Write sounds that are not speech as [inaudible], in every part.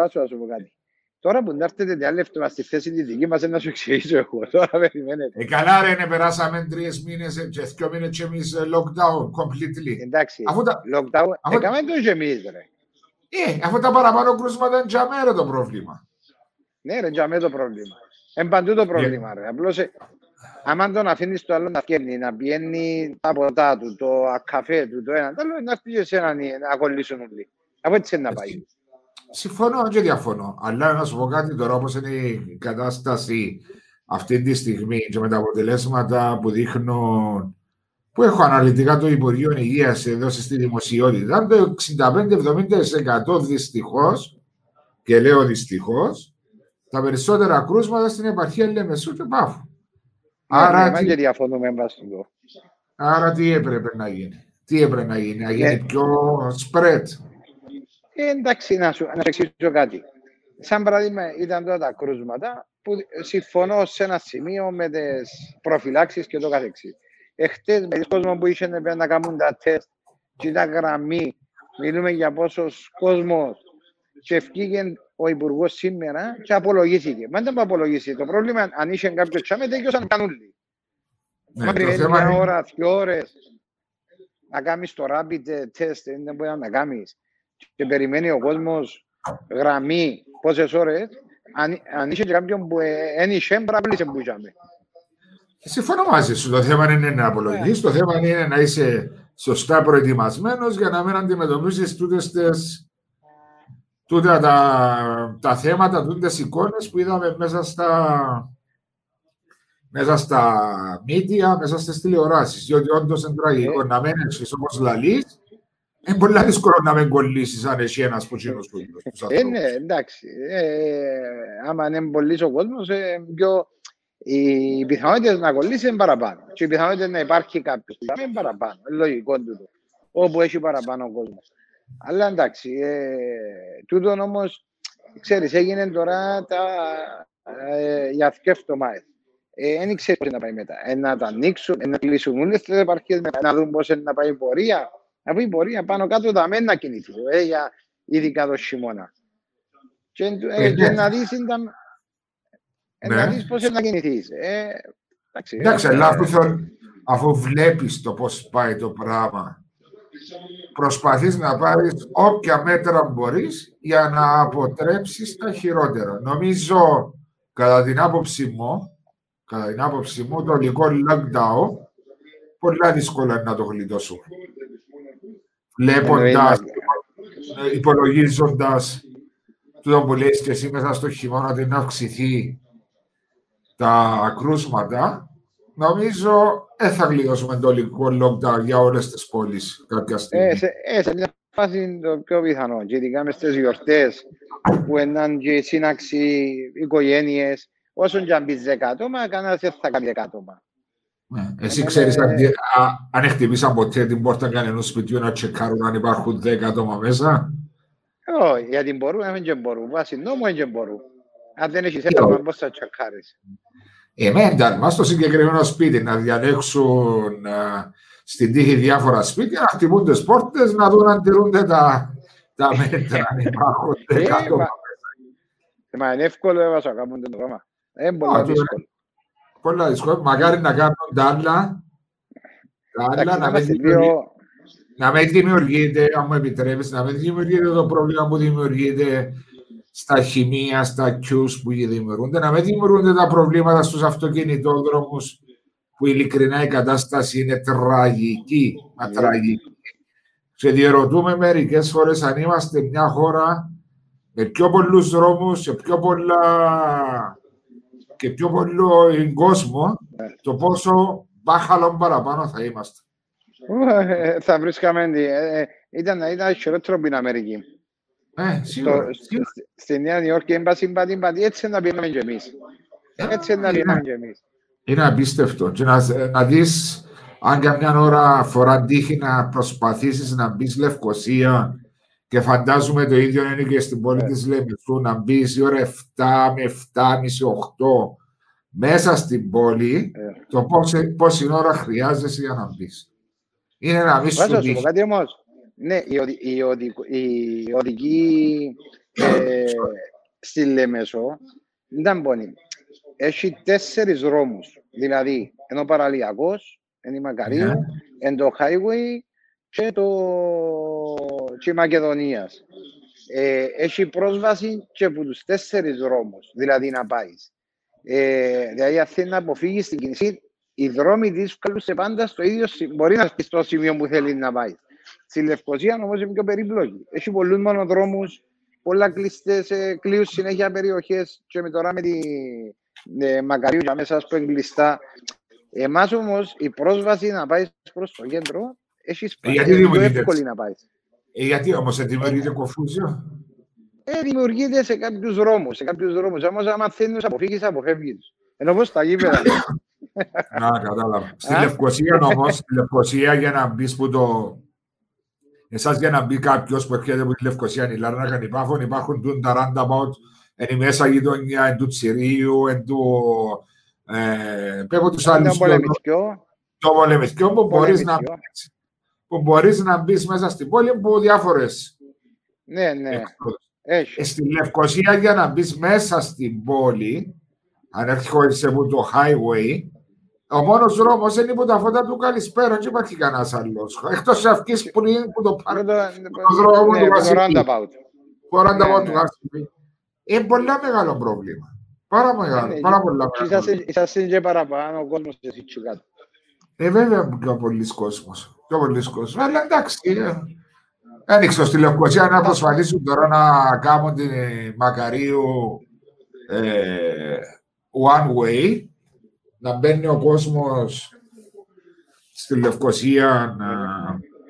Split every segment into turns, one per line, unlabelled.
Βάσου να σου πω κάτι. Τώρα που να έρθετε την άλλη εβδομάδα στη θέση τη δική μας, να σου εξηγήσω εγώ. Τώρα περιμένετε.
Ε, καλά ρε, ναι, περάσαμε τρεις μήνες και δύο μήνες και εμείς ε, lockdown completely.
Εντάξει,
Αφού τα,
lockdown,
αφού-
έκαμε το και εμείς ρε.
ε, αφού τα παραπάνω κρούσματα είναι για μέρα το πρόβλημα.
Ναι ρε, για μένα το πρόβλημα. Εν παντού το πρόβλημα ρε. Απλώς, ε, άμα τον αφήνεις το άλλο να φκένει, να πιένει τα ποτά του, το καφέ του, το ένα, το άλλο, να έρθει και εσένα να να κολλήσουν όλοι. Από έτσι είναι να πάει.
Συμφωνώ και διαφωνώ. Αλλά να σου πω κάτι τώρα, όπως είναι η κατάσταση αυτή τη στιγμή και με τα αποτελέσματα που δείχνουν που έχω αναλυτικά το Υπουργείο Υγείας δώσει στη δημοσιότητα, το 65-70% δυστυχώς, και λέω δυστυχώς, τα περισσότερα κρούσματα στην επαρχία Λεμεσού και Πάφου. Άρα,
Άρα,
τι,
και διαφωνούμε μπας στο.
άρα τι έπρεπε να γίνει. Τι έπρεπε να γίνει, να γίνει
Ναι.
πιο spread.
Ε, εντάξει, να σου, να σου εξηγήσω κάτι. Σαν παράδειγμα, ήταν τώρα τα κρούσματα που συμφωνώ σε ένα σημείο με τις προφυλάξεις και το καθεξής. Εχθές, με τον κόσμο που είχε να να κάνουν τα τεστ, και ήταν γραμμή, μιλούμε για πόσος κόσμος και ευκήγε ο Υπουργός σήμερα και απολογήθηκε. Μα δεν που απολογήσει. Το πρόβλημα, αν είχε κάποιος τσάμε, δεν κάνουν όλοι.
Ναι,
Μα
το
περιμένει
θέμα
μια
είναι-
ώρα, δύο ώρες να κάνεις το rapid test, δεν μπορεί να κάνεις και περιμένει ο κόσμος γραμμή πόσες ώρες, αν, αν είσαι και κάποιον που δεν είχε, πρέπει να πλήσει που είχαμε.
Συμφωνώ μαζί σου. Το θέμα είναι να απολογείς. Το θέμα είναι να είσαι σωστά προετοιμασμένος για να μην αντιμετωπίσεις τούτες τις, τούτα τα, τα θέματα, τούτες εικόνες που είδαμε μέσα στα, μέσα στα media, μέσα στις τηλεοράσεις. Διότι όντως είναι τραγικό
Ε.
να μην έχει όπως λαλείς. Είναι πολύ δύσκολο να μην κολλήσεις αν έχει ένας που είναι
Ε, ναι, εντάξει. Ε, άμα είναι πολύ ο κόσμος, ε, πιο, οι πιθανότητες να κολλήσει είναι παραπάνω. Και οι πιθανότητες να υπάρχει κάποιος που είναι παραπάνω. Είναι λογικό τούτο. Όπου έχει παραπάνω ο κόσμος. Αλλά εντάξει, ε, τούτο όμως, ξέρεις, έγινε τώρα τα, ε, για δύο εβδομάδες. Ε, δεν ξέρεις πώς να πάει μετά. Ε, να τα ανοίξουν, ε, να κλείσουν όλες τις επαρχίες, μετά, να δουν πώς είναι να πάει η πορεία. Από η πορεία πάνω κάτω τα μένα να κινηθεί, ε, για, ειδικά το χειμώνα. Και, ε,
Ε,
και
ναι.
να δεις, ήταν, ε,
Ναι.
να δεις πώς είναι να κινηθείς. Ε, εντάξει,
Εντάξει,
ε,
αλλά αφού, θεωρ- αφού βλέπεις το πώς πάει το πράγμα, προσπαθείς να πάρεις όποια μέτρα μπορείς για να αποτρέψεις τα χειρότερα. Νομίζω, κατά την άποψη μου, κατά την άποψη μου, το ολικό lockdown πολλά δύσκολα είναι να το γλιτώσουν. Βλέποντας, ε, υπολογίζοντας το που λες και εσύ μέσα στο χειμώνα ότι να αυξηθεί τα κρούσματα, νομίζω δεν θα γλιτώσουμε το ολικό lockdown για όλες τις πόλεις κάποια στιγμή.
Ε, σε, ε, σε μια φάση είναι το πιο πιθανό. Και ειδικά μες στις γιορτές που είναι και σύναξη οικογένειες, όσον και αν πεις δέκα άτομα, κανένας δεν θα κάνει δέκα άτομα.
Ναι. Εσύ
Ε,
ξέρεις
ε,
αν, α, αν χτυπήσαν ποτέ την πόρτα κανένας σπιτιού να τσεκάρουν αν υπάρχουν 10 άτομα μέσα;
Όχι, γιατί μπορούν, δεν και μπορούν. Βάσει νόμου δεν και μπορούν. Αν δεν έχεις
Ε,
άτομα, πώς θα τσακάρεις.
Εμένα, μας στο συγκεκριμένο σπίτι να διαλέξουν α, στην τύχη διάφορα σπίτια, να χτυπούν τις πόρτες, να δουν αν τηρούνται τα, τα μέτρα, αν [laughs] υπάρχουν 10
Ε,
άτομα.
μα- Μα είναι εύκολο έβασα να κάνουν το πράγμα. Είναι πολύ
Α, το-
δύσκολο.
Πολλά δύσκολα. Μακάρι να κάνουν τα άλλα. Τα άλλα
Εντάξει,
να μην,
είμαστε
δημιουργεί,
δύο-
να μην δημιουργείται, αν μου επιτρέπεις, να μην δημιουργείται το πρόβλημα που δημιουργείται στα χημεία, στα Qs που δημιουργούνται, να μην δημιουργούνται τα προβλήματα στους αυτοκινητόδρομους που ειλικρινά η κατάσταση είναι τραγική. Μα
Ναι.
τραγική. Και διερωτούμε μερικές φορές αν είμαστε μια χώρα με πιο πολλούς δρόμους και πιο πολλά και πιο πολύ κόσμος το πόσο μπάχαλο παραπάνω θα είμαστε.
Ε, Θα βρίσκαμε. ε, ε, Ήταν, ήταν χειρότερο από την Αμερική.
Ε,
Στο,
σίγουρα.
στη- στη Νέα Υόρκη, έμπαση, μπάτι, μπάτι, έτσι να πήγαμε και εμείς. Έτσι να πήγαμε και εμείς.
Είναι απίστευτο. Και να, να δεις αν καμιά ώρα φορά τύχη να προσπαθήσεις να μπεις Λευκοσία και φαντάζομαι το ίδιο είναι και στην πόλη της Λεμεσού να μπεις η ώρα 7 με 7.30, 8 μέσα στην πόλη
Ε.
το πόση, πόση ώρα χρειάζεσαι για να μπεις. Είναι να μην
Βάζω
σου
να σου πω
τύχει.
κάτι όμως. Ναι, η, οδη, η, οδη, η οδική Ε, στη Λεμεσό ήταν πόνοι. Έχει τέσσερις δρόμους. Δηλαδή, ενώ παραλιακός, είναι η Μακαρίου,
Ναι.
εν το highway και το και η Μακεδονίας. Ε, έχει πρόσβαση και από τους τέσσερις δρόμους, δηλαδή να πάεις. Ε, δηλαδή, αν θέλεις να αποφύγεις την κίνηση, οι δρόμοι της βγάλουν σε πάντα στο ίδιο σημείο. Μπορεί να έρθεις στο σημείο που θέλεις να πάεις. Στη Λευκοσία όμως είναι πιο περίπλοκη. Έχει πολλούς μονοδρόμους, πολλά κλειστές, κλείουν συνέχεια περιοχές. Και με τώρα με τη ε, Μακαρίου για μέσα που είναι κλειστά. Εμάς όμως η πρόσβαση να πάεις προς το κέντρο έχεις
Ε, γιατί
είναι πιο
δημιουργείται
εύκολη
έτσι;
να πάεις.
Ε, γιατί όμως δεν δημιουργείται κοφούζιο.
Ε, δημιουργείται σε κάποιους δρόμους. Σε κάποιους δρόμους. Όμως, άμα θέλεις να αποφύγεις, αποφεύγεις. Ενώ όπω τα γήπεδα. [coughs]
Να, κατάλαβα. Στη
Α;
Λευκοσία όμως, στη Λευκοσία για να μπεις που το... Εσάς για να μπει κάποιος που έρχεται από τη Λευκοσία, η Λάρνακα, υπάρχουν, υπάρχουν τούν τα roundabout, εν η μέσα γειτονιά, εν του Τσιρίου, εν του... Ε, πέπω τους
Ήταν
άλλους δύο,
πολεμιστικό.
το Πολεμιστικό που μπορείς να,
Πολεμιστικό.
Που μπορείς να μπεις μέσα στην πόλη από διάφορες
Ναι, ναι.
εξόδους.
Έχει.
Ε, Στη Λευκοσία για να μπει μέσα στην πόλη, αν έρχεσαι από το highway, ο μόνο δρόμο είναι υπό τα φώτα του Καλησπέρα, δεν υπάρχει κανένα άλλο. Εκτό αυκή πριν που το
Με
πάρει
το-
δρόμο
ναι,
του
με το
Βασιλείου.
roundabout.
Τώρα
Ναι,
τα
ναι.
του Βασιλείου. Είναι πολύ μεγάλο πρόβλημα. Πάρα μεγάλο,
Ναι,
πάρα πολλά
και
μεγάλο.
είσαστε- είσαστε και παραπάνω ο κόσμος εσύ και κάτω.
Ε, βέβαια πιο πολλοί κόσμο. Πιο πολλοί κόσμο. Αλλά εντάξει. ε, Ένιξε στη Λευκοσία να προσπαθήσουν τώρα να κάνουν την ε, Μακαρίου ε, one way, να μπαίνει ο κόσμος στη Λευκοσία να,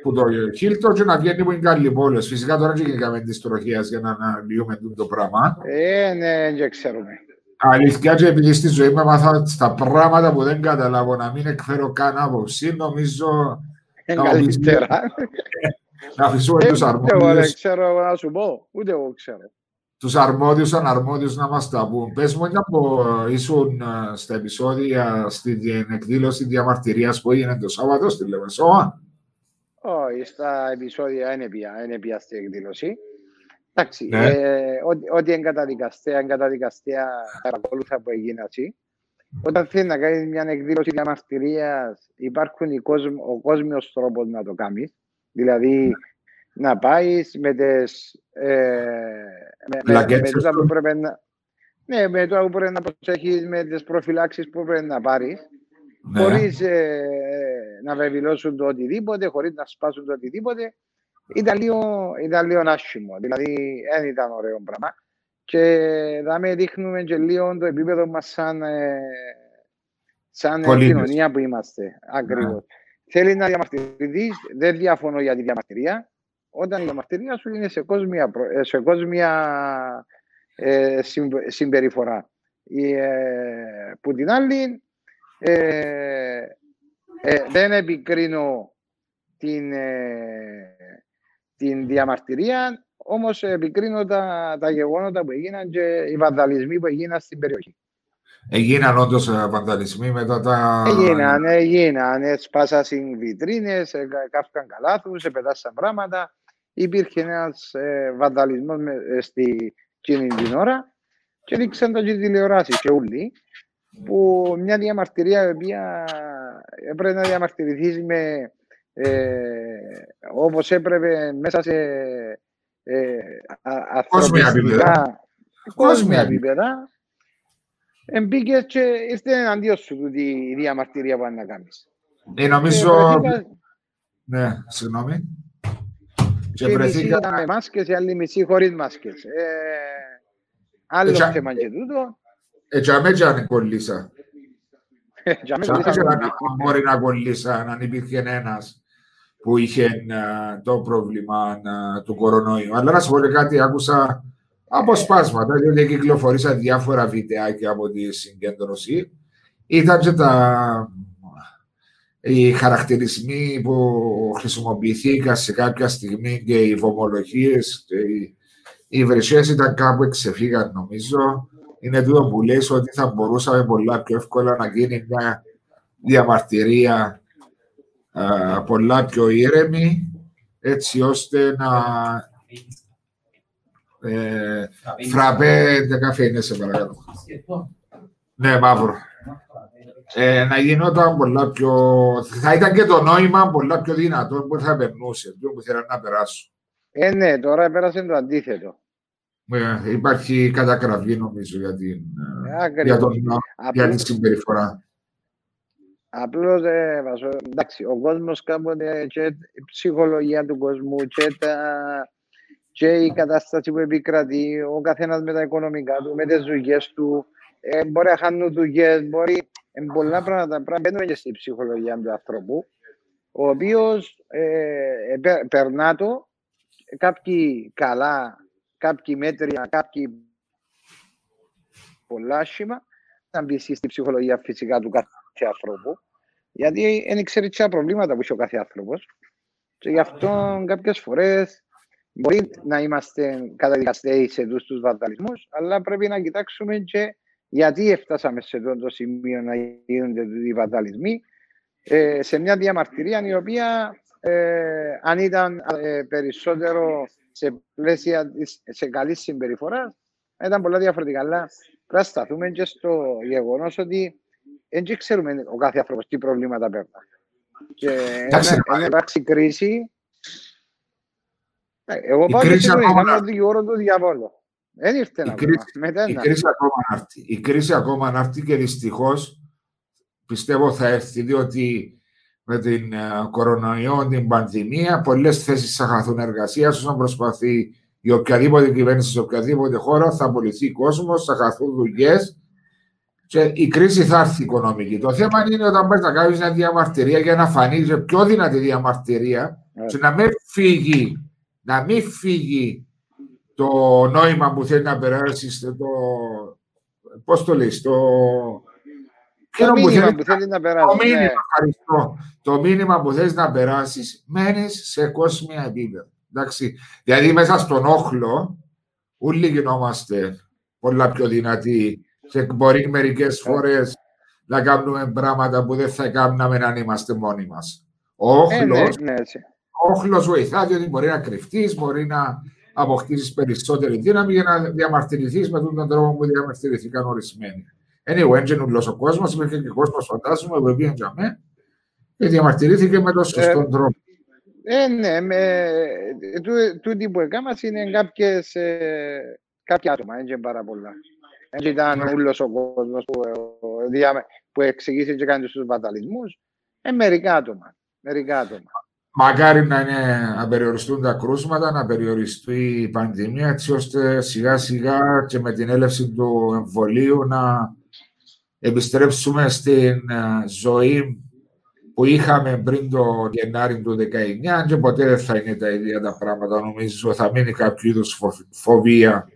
που το Χίλτο και να βγαίνει που είναι καλή πόλη. Φυσικά τώρα δεν γίνηκαμε τη τροχία για να αναλύουμε το πράγμα.
Ε, ναι, δεν ξέρουμε.
Αλήθεια και επειδή στη ζωή μου έμαθα στα πράγματα που δεν καταλάβω να μην εκφέρω καν άποψη, νομίζω
Είναι
Να
καλύτερα.
να αφήσουμε
Ε,
τους
Ούτε εγώ δεν
αρμόδιους,
ξέρω εγώ να σου πω. Ούτε εγώ ξέρω.
τους αρμόδιους αναρμόδιους να μας τα πούν. Πες μου για που ήσουν ε, στα επεισόδια στην εκδήλωση διαμαρτυρίας που έγινε το Σάββατο στη Λεμεσόα.
Όχι, στα επεισόδια είναι πια, είναι πια στη εκδήλωση. Εντάξει,
Ναι.
ε, ό,τι- ό,τι είναι καταδικαστέα, είναι καταδικαστέα παρακολούθα που έγινε έτσι. Όταν θέλεις να κάνεις μια εκδήλωση διαμαρτυρίας, υπάρχουν οι κόσμ, ο κόσμιος τρόπος να το κάνεις. Δηλαδή, να πάεις με τις... Ε, με, με, με,
Πλακέτσες
τούτα
του.
που πρέπει να... Ναι, με το που πρέπει να προσέχεις, με τις προφυλάξεις που πρέπει να πάρεις
Ναι.
χωρίς ε, να βεβαιώσουν το οτιδήποτε, χωρίς να σπάσουν το οτιδήποτε, ήταν λίγο, ήταν λίγο άσχημο. Δηλαδή, δεν ήταν ωραίο πράγμα. Και δάμε δείχνουμε και λίγο το επίπεδο μας σαν, ε, σαν ε,
Πολίτες.
κοινωνία που είμαστε. Ακριβώς. Θέλει να διαμαρτυρηθείς, δεν διαφωνώ για τη διαμαρτυρία. Όταν η διαμαρτυρία σου είναι σε κόσμια, προ- ε, σε κόσμια ε, συμπ- συμπεριφορά. Η, ε, που την άλλη, ε, ε, δεν επικρίνω την, ε, την διαμαρτυρία, όμως επικρίνω τα, τα γεγονότα που έγιναν και οι βανδαλισμοί που έγιναν στην περιοχή.
Έγιναν όντως ε, βανταλισμοί μετά τα...
Έγιναν, έγιναν, σπάσασαν βιτρίνες, ε, κα- κάφηκαν καλάθους, επετάσαν πράγματα. Υπήρχε ένας ε, βανδαλισμός με, ε, στη εκείνη την ώρα και δείξαν το και τηλεοράσεις και όλοι που μια διαμαρτυρία η οποία έπρεπε να διαμαρτυρηθείς με ε, όπως έπρεπε μέσα σε ε, α-
Κόσμια
ανθρωπιστικά
Κόσμια
κόσμια επίπεδα Εμπήκε και ήρθε εναντίον σου τούτη η διαμαρτυρία που αν να κάνεις.
Ε, νομίζω...
Και βρεθήκα-
Ναι, συγγνώμη. Και
και οι μισοί
βρεθήκα...
ήταν με μάσκες, οι άλλοι μισοί χωρίς μάσκες. Ε, άλλο
Έτσι,
θέμα και τούτο.
Έτσι, αμέσως αν κολλήσα.
Για μένα
Σαν
ήταν
να
πολύ.
μπορεί να κολλήσει αν υπήρχε ένας που είχε ε, το πρόβλημα ε, του κορονοϊού. Αλλά να σου πω και κάτι, άκουσα αποσπάσματα, διότι κυκλοφορήσα διάφορα βιντεάκια από τη συγκέντρωση. Ήταν και τα, οι χαρακτηρισμοί που χρησιμοποιηθήκαν σε κάποια στιγμή και οι βομολογίες και οι, οι βρυσίες ήταν κάπου εξεφύγαν νομίζω. Είναι τούτο που λες ότι θα μπορούσαμε πολλά πιο εύκολα να γίνει μια διαμαρτυρία α, πολλά πιο ήρεμη έτσι ώστε να Ε, φραπέ, καφέ σε παρακαλώ. Ναι, μαύρο. Ε, να γινόταν πολλά πιο... Θα ήταν και το νόημα πολλά πιο δυνατό που θα περνούσε, που θέλανε να περάσουν.
Ε, ναι, τώρα πέρασε το αντίθετο.
Ε, υπάρχει κατακραυγή νομίζω για, την, ε, για, τον, για τη συμπεριφορά.
Απλώς, ε, εντάξει, ο κόσμος κάποτε και η ψυχολογία του κόσμου και, τα, και η κατάσταση που επικρατεί, ο καθένας με τα οικονομικά του, με τις δουλειές του, ε, μπορεί να χάνουν δουλειές, μπορεί. Ε, πολλά πράγματα πρέπει μπαίνουν και στην ψυχολογία του ανθρώπου, ο οποίος ε, ε, περνά το κάποιοι καλά, κάποιοι μέτρια, κάποιοι πολλά άσχημα, να μπει στη ψυχολογία φυσικά του κάθε ανθρώπου. Γιατί δεν ξέρει τι προβλήματα που έχει ο κάθε άνθρωπος. Και γι' αυτό κάποιες φορές μπορεί να είμαστε καταδικαστέοι σε αυτού τους βανταλισμού, αλλά πρέπει να κοιτάξουμε και γιατί έφτασαμε σε αυτό το σημείο να γίνονται οι βανταλισμοί ε, σε μια διαμαρτυρία η οποία ε, αν ήταν ε, περισσότερο σε πλαίσια σε καλής συμπεριφοράς ήταν πολλά διαφορετικά. Αλλά πρέπει να σταθούμε και στο γεγονός ότι δεν ξέρουμε ο κάθε άνθρωπος τι προβλήματα παίρνει. Και αν υπάρξει κρίση, ε, εγώ πάω και είχαμε ότι όρο του διαβόλου. Δεν ήρθε να
η, κρίση ακόμα να έρθει. Η κρίση ακόμα να έρθει και δυστυχώς πιστεύω θα έρθει διότι με την ε, κορονοϊό, την πανδημία, πολλές θέσεις θα χαθούν εργασίας όσον προσπαθεί η οποιαδήποτε κυβέρνηση σε οποιαδήποτε χώρα, θα απολυθεί κόσμος, θα χαθούν δουλειές και η κρίση θα έρθει οικονομική. Το θέμα είναι όταν πάει να κάνεις μια διαμαρτυρία για να φανείς πιο δυνατή διαμαρτυρία yeah. και να μην φύγει, να μην φύγει το νόημα που θέλει να περάσεις, το, πώς το λέει, το,
το μήνυμα που θέλεις να περάσεις.
Το μήνυμα, ναι. Το μήνυμα που θέλει να περάσεις, μένεις σε κόσμια επίπεδα. Εντάξει. Δηλαδή μέσα στον όχλο, όλοι γινόμαστε πολλά πιο δυνατοί και μπορεί μερικές ναι. φορές να κάνουμε πράγματα που δεν θα κάνουμε αν είμαστε μόνοι μας. Ο όχλο ε, ναι, ναι, βοηθά διότι μπορεί να κρυφτείς, μπορεί να αποκτήσεις περισσότερη δύναμη για να διαμαρτυρηθείς με τον τρόπο που διαμαρτυρηθήκαν ορισμένοι. Anyway, έντζεν ούλος ο κόσμος, υπήρχε και κόσμος φαντάζομαι που πήγαν για μέ και διαμαρτυρήθηκε με τον σωστό ε, τρόπο.
Ε, ναι, με, τούτοι που έκανας είναι κάποιες, ε, κάποια άτομα, δεν πάρα πολλά. Δεν ήταν ούλος ο κόσμος που, ε, που εξηγήσει και κάνει τους βαταλισμούς. Ε, μερικά άτομα. Μερικά άτομα.
Μακάρι να, είναι, να περιοριστούν τα κρούσματα, να περιοριστεί η πανδημία, έτσι ώστε σιγά σιγά και με την έλευση του εμβολίου να επιστρέψουμε στην ε, ζωή που είχαμε πριν το Γενάρη του 19 και ποτέ δεν θα είναι τα ίδια τα πράγματα. Νομίζω θα μείνει κάποιο είδου φοβία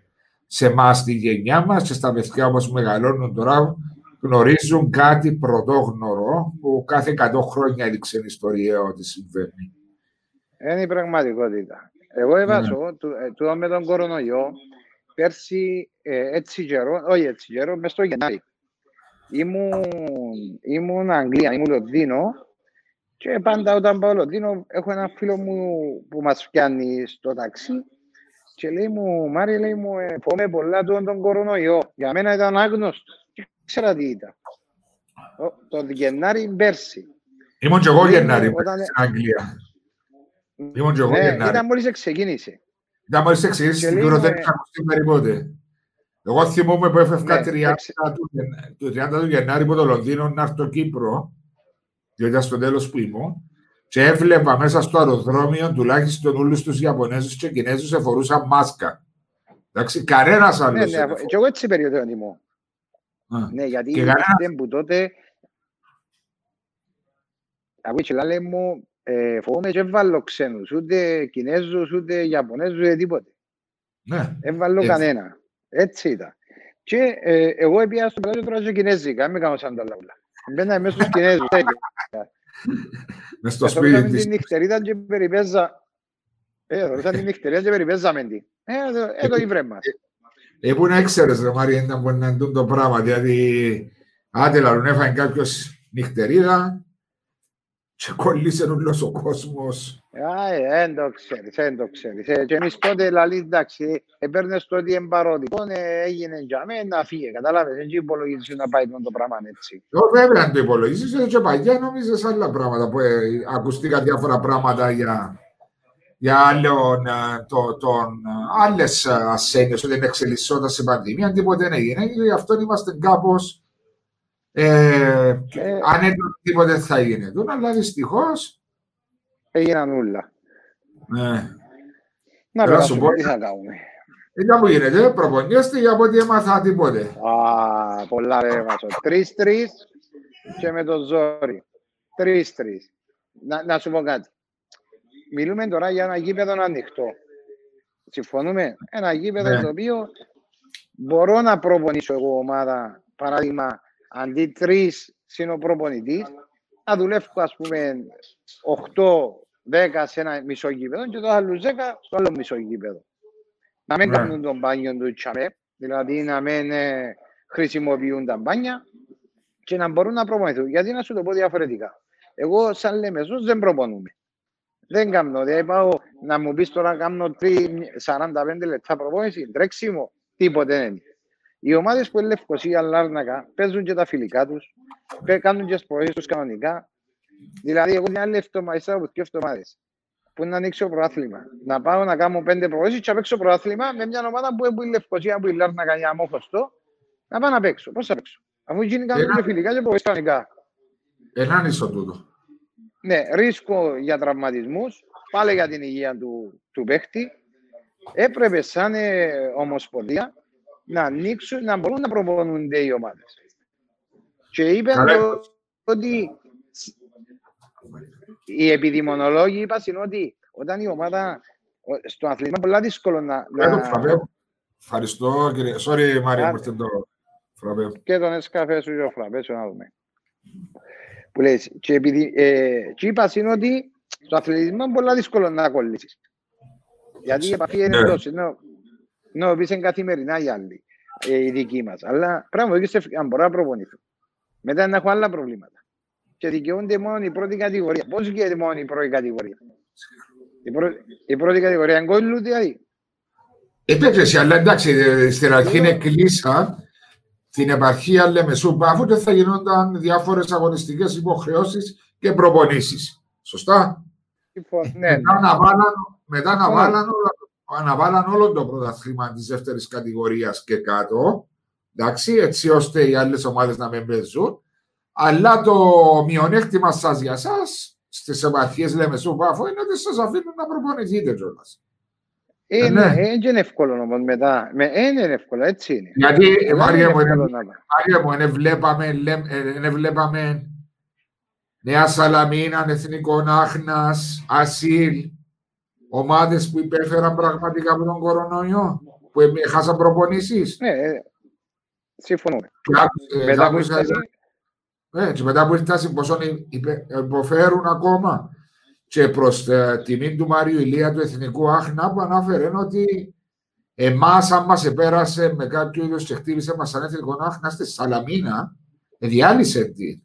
σε εμάς τη γενιά μας και στα παιδιά όπω μεγαλώνουν τώρα γνωρίζουν κάτι πρωτόγνωρο που κάθε 100 χρόνια έδειξε την ιστορία ότι συμβαίνει.
Είναι η πραγματικότητα. Εγώ έβαζω ναι. το με τον κορονοϊό πέρσι ε, έτσι καιρό, όχι έτσι καιρό, μες στο Γενάρη. Ήμουν, ήμουν Αγγλία, ήμουν Λονδίνο και πάντα όταν πάω Λονδίνο έχω ένα φίλο μου που μας πιάνει στο ταξί και λέει μου, Μάρια, λέει μου, ε, φοβάμαι πολλά τον, τον κορονοϊό. Για μένα ήταν άγνωστος. Δεν ξέρα τι ήταν. Το Γενάρη πέρσι.
Ήμουν και εγώ Γενάρη όταν... στην Αγγλία. Ήμουν και εγώ ναι, Γενάρη.
Ήταν μόλις ξεκίνησε.
Ήταν μόλις ξεκίνησε στην Euro, δεν είχα ακουστεί πότε. Εγώ θυμούμαι που έφευγα ναι, 30, του, 30 του Γενάρη από το Λονδίνο να έρθω Κύπρο, διότι στο τέλος που ήμουν, και έβλεπα μέσα στο αεροδρόμιο τουλάχιστον όλους τους Ιαπωνέζους και Κινέζους εφορούσαν μάσκα. Εντάξει, κανένας άλλος.
Ναι, ναι, και εγώ έτσι περιοδεύω μου. Ναι, γιατί και κανένα... που τότε. Ακούει λέει μου, ε, φοβούμαι και βάλω ξένους, ούτε Κινέζους, ούτε Ιαπωνέζους, ούτε τίποτε. Ναι. Έβαλω κανένα. Έτσι ήταν. Και ε, εγώ έπια στο πλάσιο τώρα και Κινέζικα, μην κάνω σαν τα λαούλα. Μπαίνα μέσα στους Κινέζους.
Μες στο σπίτι της.
την νυχτερίδα και περιπέζα. Ε, ρωτά την νυχτερίδα και περιπέζαμε τι. Ε, εδώ η βρέμα.
Ε, πού να έξερες ρε Μάρια, ήταν που να εντούν το πράγμα, γιατί άντε λαρούν έφαγε κάποιος νυχτερίδα και κολλήσε όλος ο κόσμος.
Δεν το ξέρεις, δεν το ξέρεις. Ε, και εμείς τότε, λαλή, εντάξει, έπαιρνες το ότι εμπαρόδικο, έγινε για μένα να φύγε, κατάλαβες, δεν υπολογίζεις να πάει το πράγμα έτσι.
Βέβαια, αν το υπολογίζεις, και παγιά νομίζεις άλλα πράγματα, που ε, ακουστήκα διάφορα πράγματα για για άλλων, το, τον, άλλες ασθένειες, ότι είναι εξελισσόταν σε πανδημία, τίποτε δεν έγινε. Γι' αυτό είμαστε κάπως ε, ε, αν τίποτε θα γίνει. Αλλά δυστυχώ.
Έγιναν όλα.
Ναι.
Να περάσουμε, τι θα κάνουμε.
Ήταν που γίνεται, προπονιέστε για ό,τι έμαθα τίποτε.
Α, πολλά ρε βάζω. Τρεις-τρεις και με το ζόρι. Τρεις-τρεις. Να, να σου πω κάτι. Μιλούμε τώρα για ένα γήπεδο ανοιχτό. Συμφωνούμε; Ένα γήπεδο ναι. το οποίο μπορώ να προπονήσω εγώ ομάδα, παράδειγμα, αντί τρεις είναι ο προπονητή, να δουλεύω ας πούμε 8-10 σε ένα μισό γήπεδο και το άλλο 10 στο άλλο μισό γήπεδο. Να μην ναι. κάνουν τον μπάνιο του τσαμέ, δηλαδή να μην ε, χρησιμοποιούν τα μπάνια και να μπορούν να προπονηθούν. Γιατί να σου το πω διαφορετικά. Εγώ, σαν λέμε, δεν προπονούμε. Δεν κάνω. Δηλαδή, πάω να μου πεις τώρα κάνω 45 λεπτά προπόνηση, τρέξιμο, τίποτε δεν είναι. Οι ομάδες που είναι Λευκοσία, Λάρνακα, παίζουν και τα φιλικά τους, κάνουν και τι τους κανονικά. Δηλαδή, εγώ μια άλλη εβδομάδα από δύο εβδομάδες που να ανοίξει το προάθλημα. Να πάω να κάνω πέντε προπονήσει και να παίξω προάθλημα με μια ομάδα που είναι Λευκοσία, που είναι Λάρνακα, για αμόχωστο, να πάω να παίξω. Πώς θα παίξω; Αφού γίνει κάνουν και φιλικά και προπονήσει κανονικά.
Έναν ισο τούτο.
Ναι, ρίσκο για τραυματισμούς, πάλι για την υγεία του, του παίχτη. Έπρεπε σαν ε, ομοσπονδία να ανοίξουν, να μπορούν να προπονούνται οι ομάδες. Και είπαν ότι οι επιδημονολόγοι είπαν ότι όταν η ομάδα στο αθλήμα είναι πολύ δύσκολο να...
Ευχαριστώ κύριε. Sorry Μάρια, μου το φραπέ.
Και τον εσκαφέ σου και ο φραπέ σου να δούμε. Που λες, και, επειδή, ε, και είπα είναι ότι στο αθλητισμό είναι πολύ δύσκολο να κολλήσεις. Γιατί η επαφή είναι ναι. τόσο, ναι, πεις είναι καθημερινά οι άλλοι, ε, οι δικοί μας. Αλλά πράγμα να αν μπορώ να προπονηθώ. Μετά να έχω άλλα προβλήματα. Και δικαιούνται μόνο η πρώτη κατηγορία. Πώς γίνεται μόνο η πρώτη κατηγορία; Η, πρω... η πρώτη κατηγορία είναι κόλλου, δηλαδή.
Επέκταση, αλλά εντάξει, ε, στην αρχή είναι κλείσα την επαρχία Λεμεσού Πάφου και θα γινόταν διάφορες αγωνιστικές υποχρεώσεις και προπονήσεις. Σωστά;
Ναι, μετά
ναι. να βάλαν, μετά να βάλαν αναβάλαν όλο το πρωταθλήμα της δεύτερης κατηγορίας και κάτω. Εντάξει, έτσι ώστε οι άλλες ομάδες να μην παίζουν. Αλλά το μειονέκτημα σας για εσά στις επαρχίε Λεμεσού Πάφο είναι ότι σας αφήνουν να προπονηθείτε κιόλα.
Είναι, ναι. είναι εύκολο όμω μετά. Με, είναι εύκολο, έτσι είναι.
Γιατί, Μάρια μου, είναι, βλέπαμε, είναι βλέπαμε Νέα Σαλαμίνα, Εθνικό Άχνας, Ασίλ, ομάδες που υπέφεραν πραγματικά από τον κορονοϊό, που χάσαν προπονήσεις.
Ναι, ε, συμφωνούμε.
Ε, μετά που ναι, και μετά που ήρθαν πόσο υποφέρουν ακόμα. Και προς ε, τιμή του Μάριου Ηλία του Εθνικού Άχνα που ανάφερε ότι εμάς, αν μας επέρασε με κάποιο είδος και χτύπησε μας σαν Εθνικό Άχνα στη Σαλαμίνα, διάλυσε τι.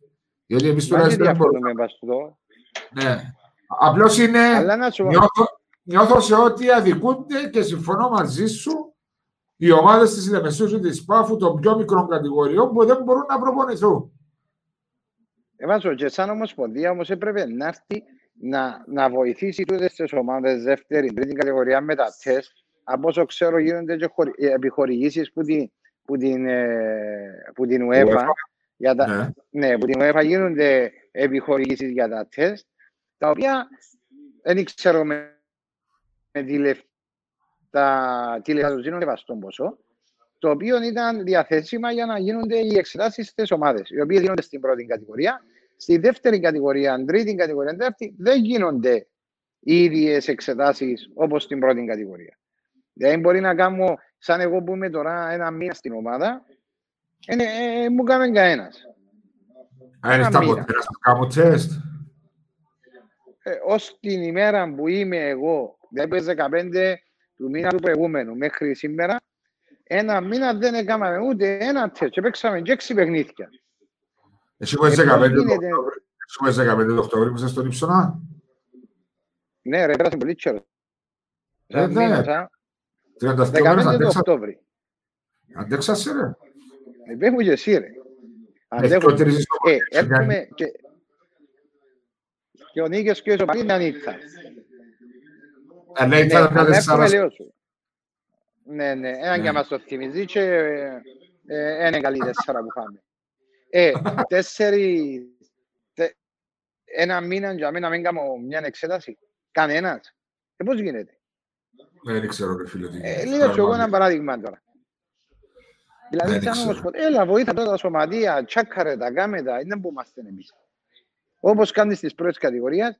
Διότι εμείς τουλάχιστον. Δεν
διαφωνούμε
Ναι. Απλώς είναι. Νιώθω, νιώθω σε ότι αδικούνται και συμφωνώ μαζί σου οι ομάδες της Λεμεσού της Πάφου των πιο μικρών κατηγοριών που δεν μπορούν να προπονηθούν.
Εβάζω και σαν ομοσπονδία όμως έπρεπε να έρθει να, να βοηθήσει τούτες τις ομάδες δεύτερη, τρίτη κατηγορία με τα τεστ. Από όσο ξέρω γίνονται και επιχορηγήσεις που την, που την, ε, που την UEFA. Για τα, ναι. ναι, που την UEFA γίνονται επιχορηγήσεις για τα τεστ, τα οποία δεν ξέρω με με τη λεφτά, τη λεφτά του δίνουν βαστόν ποσό, το οποίο ήταν διαθέσιμα για να γίνονται οι εξετάσεις στις ομάδες, οι οποίες γίνονται στην πρώτη κατηγορία. Στη δεύτερη κατηγορία, τρίτη κατηγορία, τέταρτη, δεν γίνονται οι ίδιες εξετάσεις όπως στην πρώτη κατηγορία. Δηλαδή, μπορεί να κάνω, σαν εγώ που είμαι τώρα ένα μήνα στην ομάδα, ε, ε, ε μου κάνει κανένας.
Αν είναι ποτέ να κάνω τεστ.
Ω την ημέρα που είμαι εγώ Δηλαδή 15 του μήνα του προηγούμενου μέχρι σήμερα, ένα μήνα δεν έκαναμε ούτε ένα τεστ και παίξαμε και έξι παιχνίδια.
Εσύ που είσαι 15 Σου 15 Οκτώβρη που είσαι στον Υψονά.
Ναι, ρε, πέρασε πολύ τσέρο.
Ε, ναι. 32
μέρες Οκτώβρη.
Αντέξασαι, ρε.
Επέχουμε και εσύ, ρε.
Αντέχουμε.
Ε, έρχομαι και... Και ο Νίκες και ο Σοπακή είναι ανήκτα.
Ε, ναι, ήταν μια τεσσάρα.
Ναι, ναι, έναν και μας το θυμίζει και είναι καλή τέσσερα που φάμε. Ε, τέσσερι, ένα μήνα για μένα μην κάνω μια εξέταση. Κανένας. Ε, πώς γίνεται;
Δεν ξέρω, ρε φίλε.
Ε, Λίγο εγώ ένα παράδειγμα τώρα. Δηλαδή, σαν όμως, έλα, βοήθα τώρα τα σωματεία, τσάκαρε τα κάμετα, είναι που είμαστε εμείς. Όπως κάνεις στις πρώτες κατηγορίες,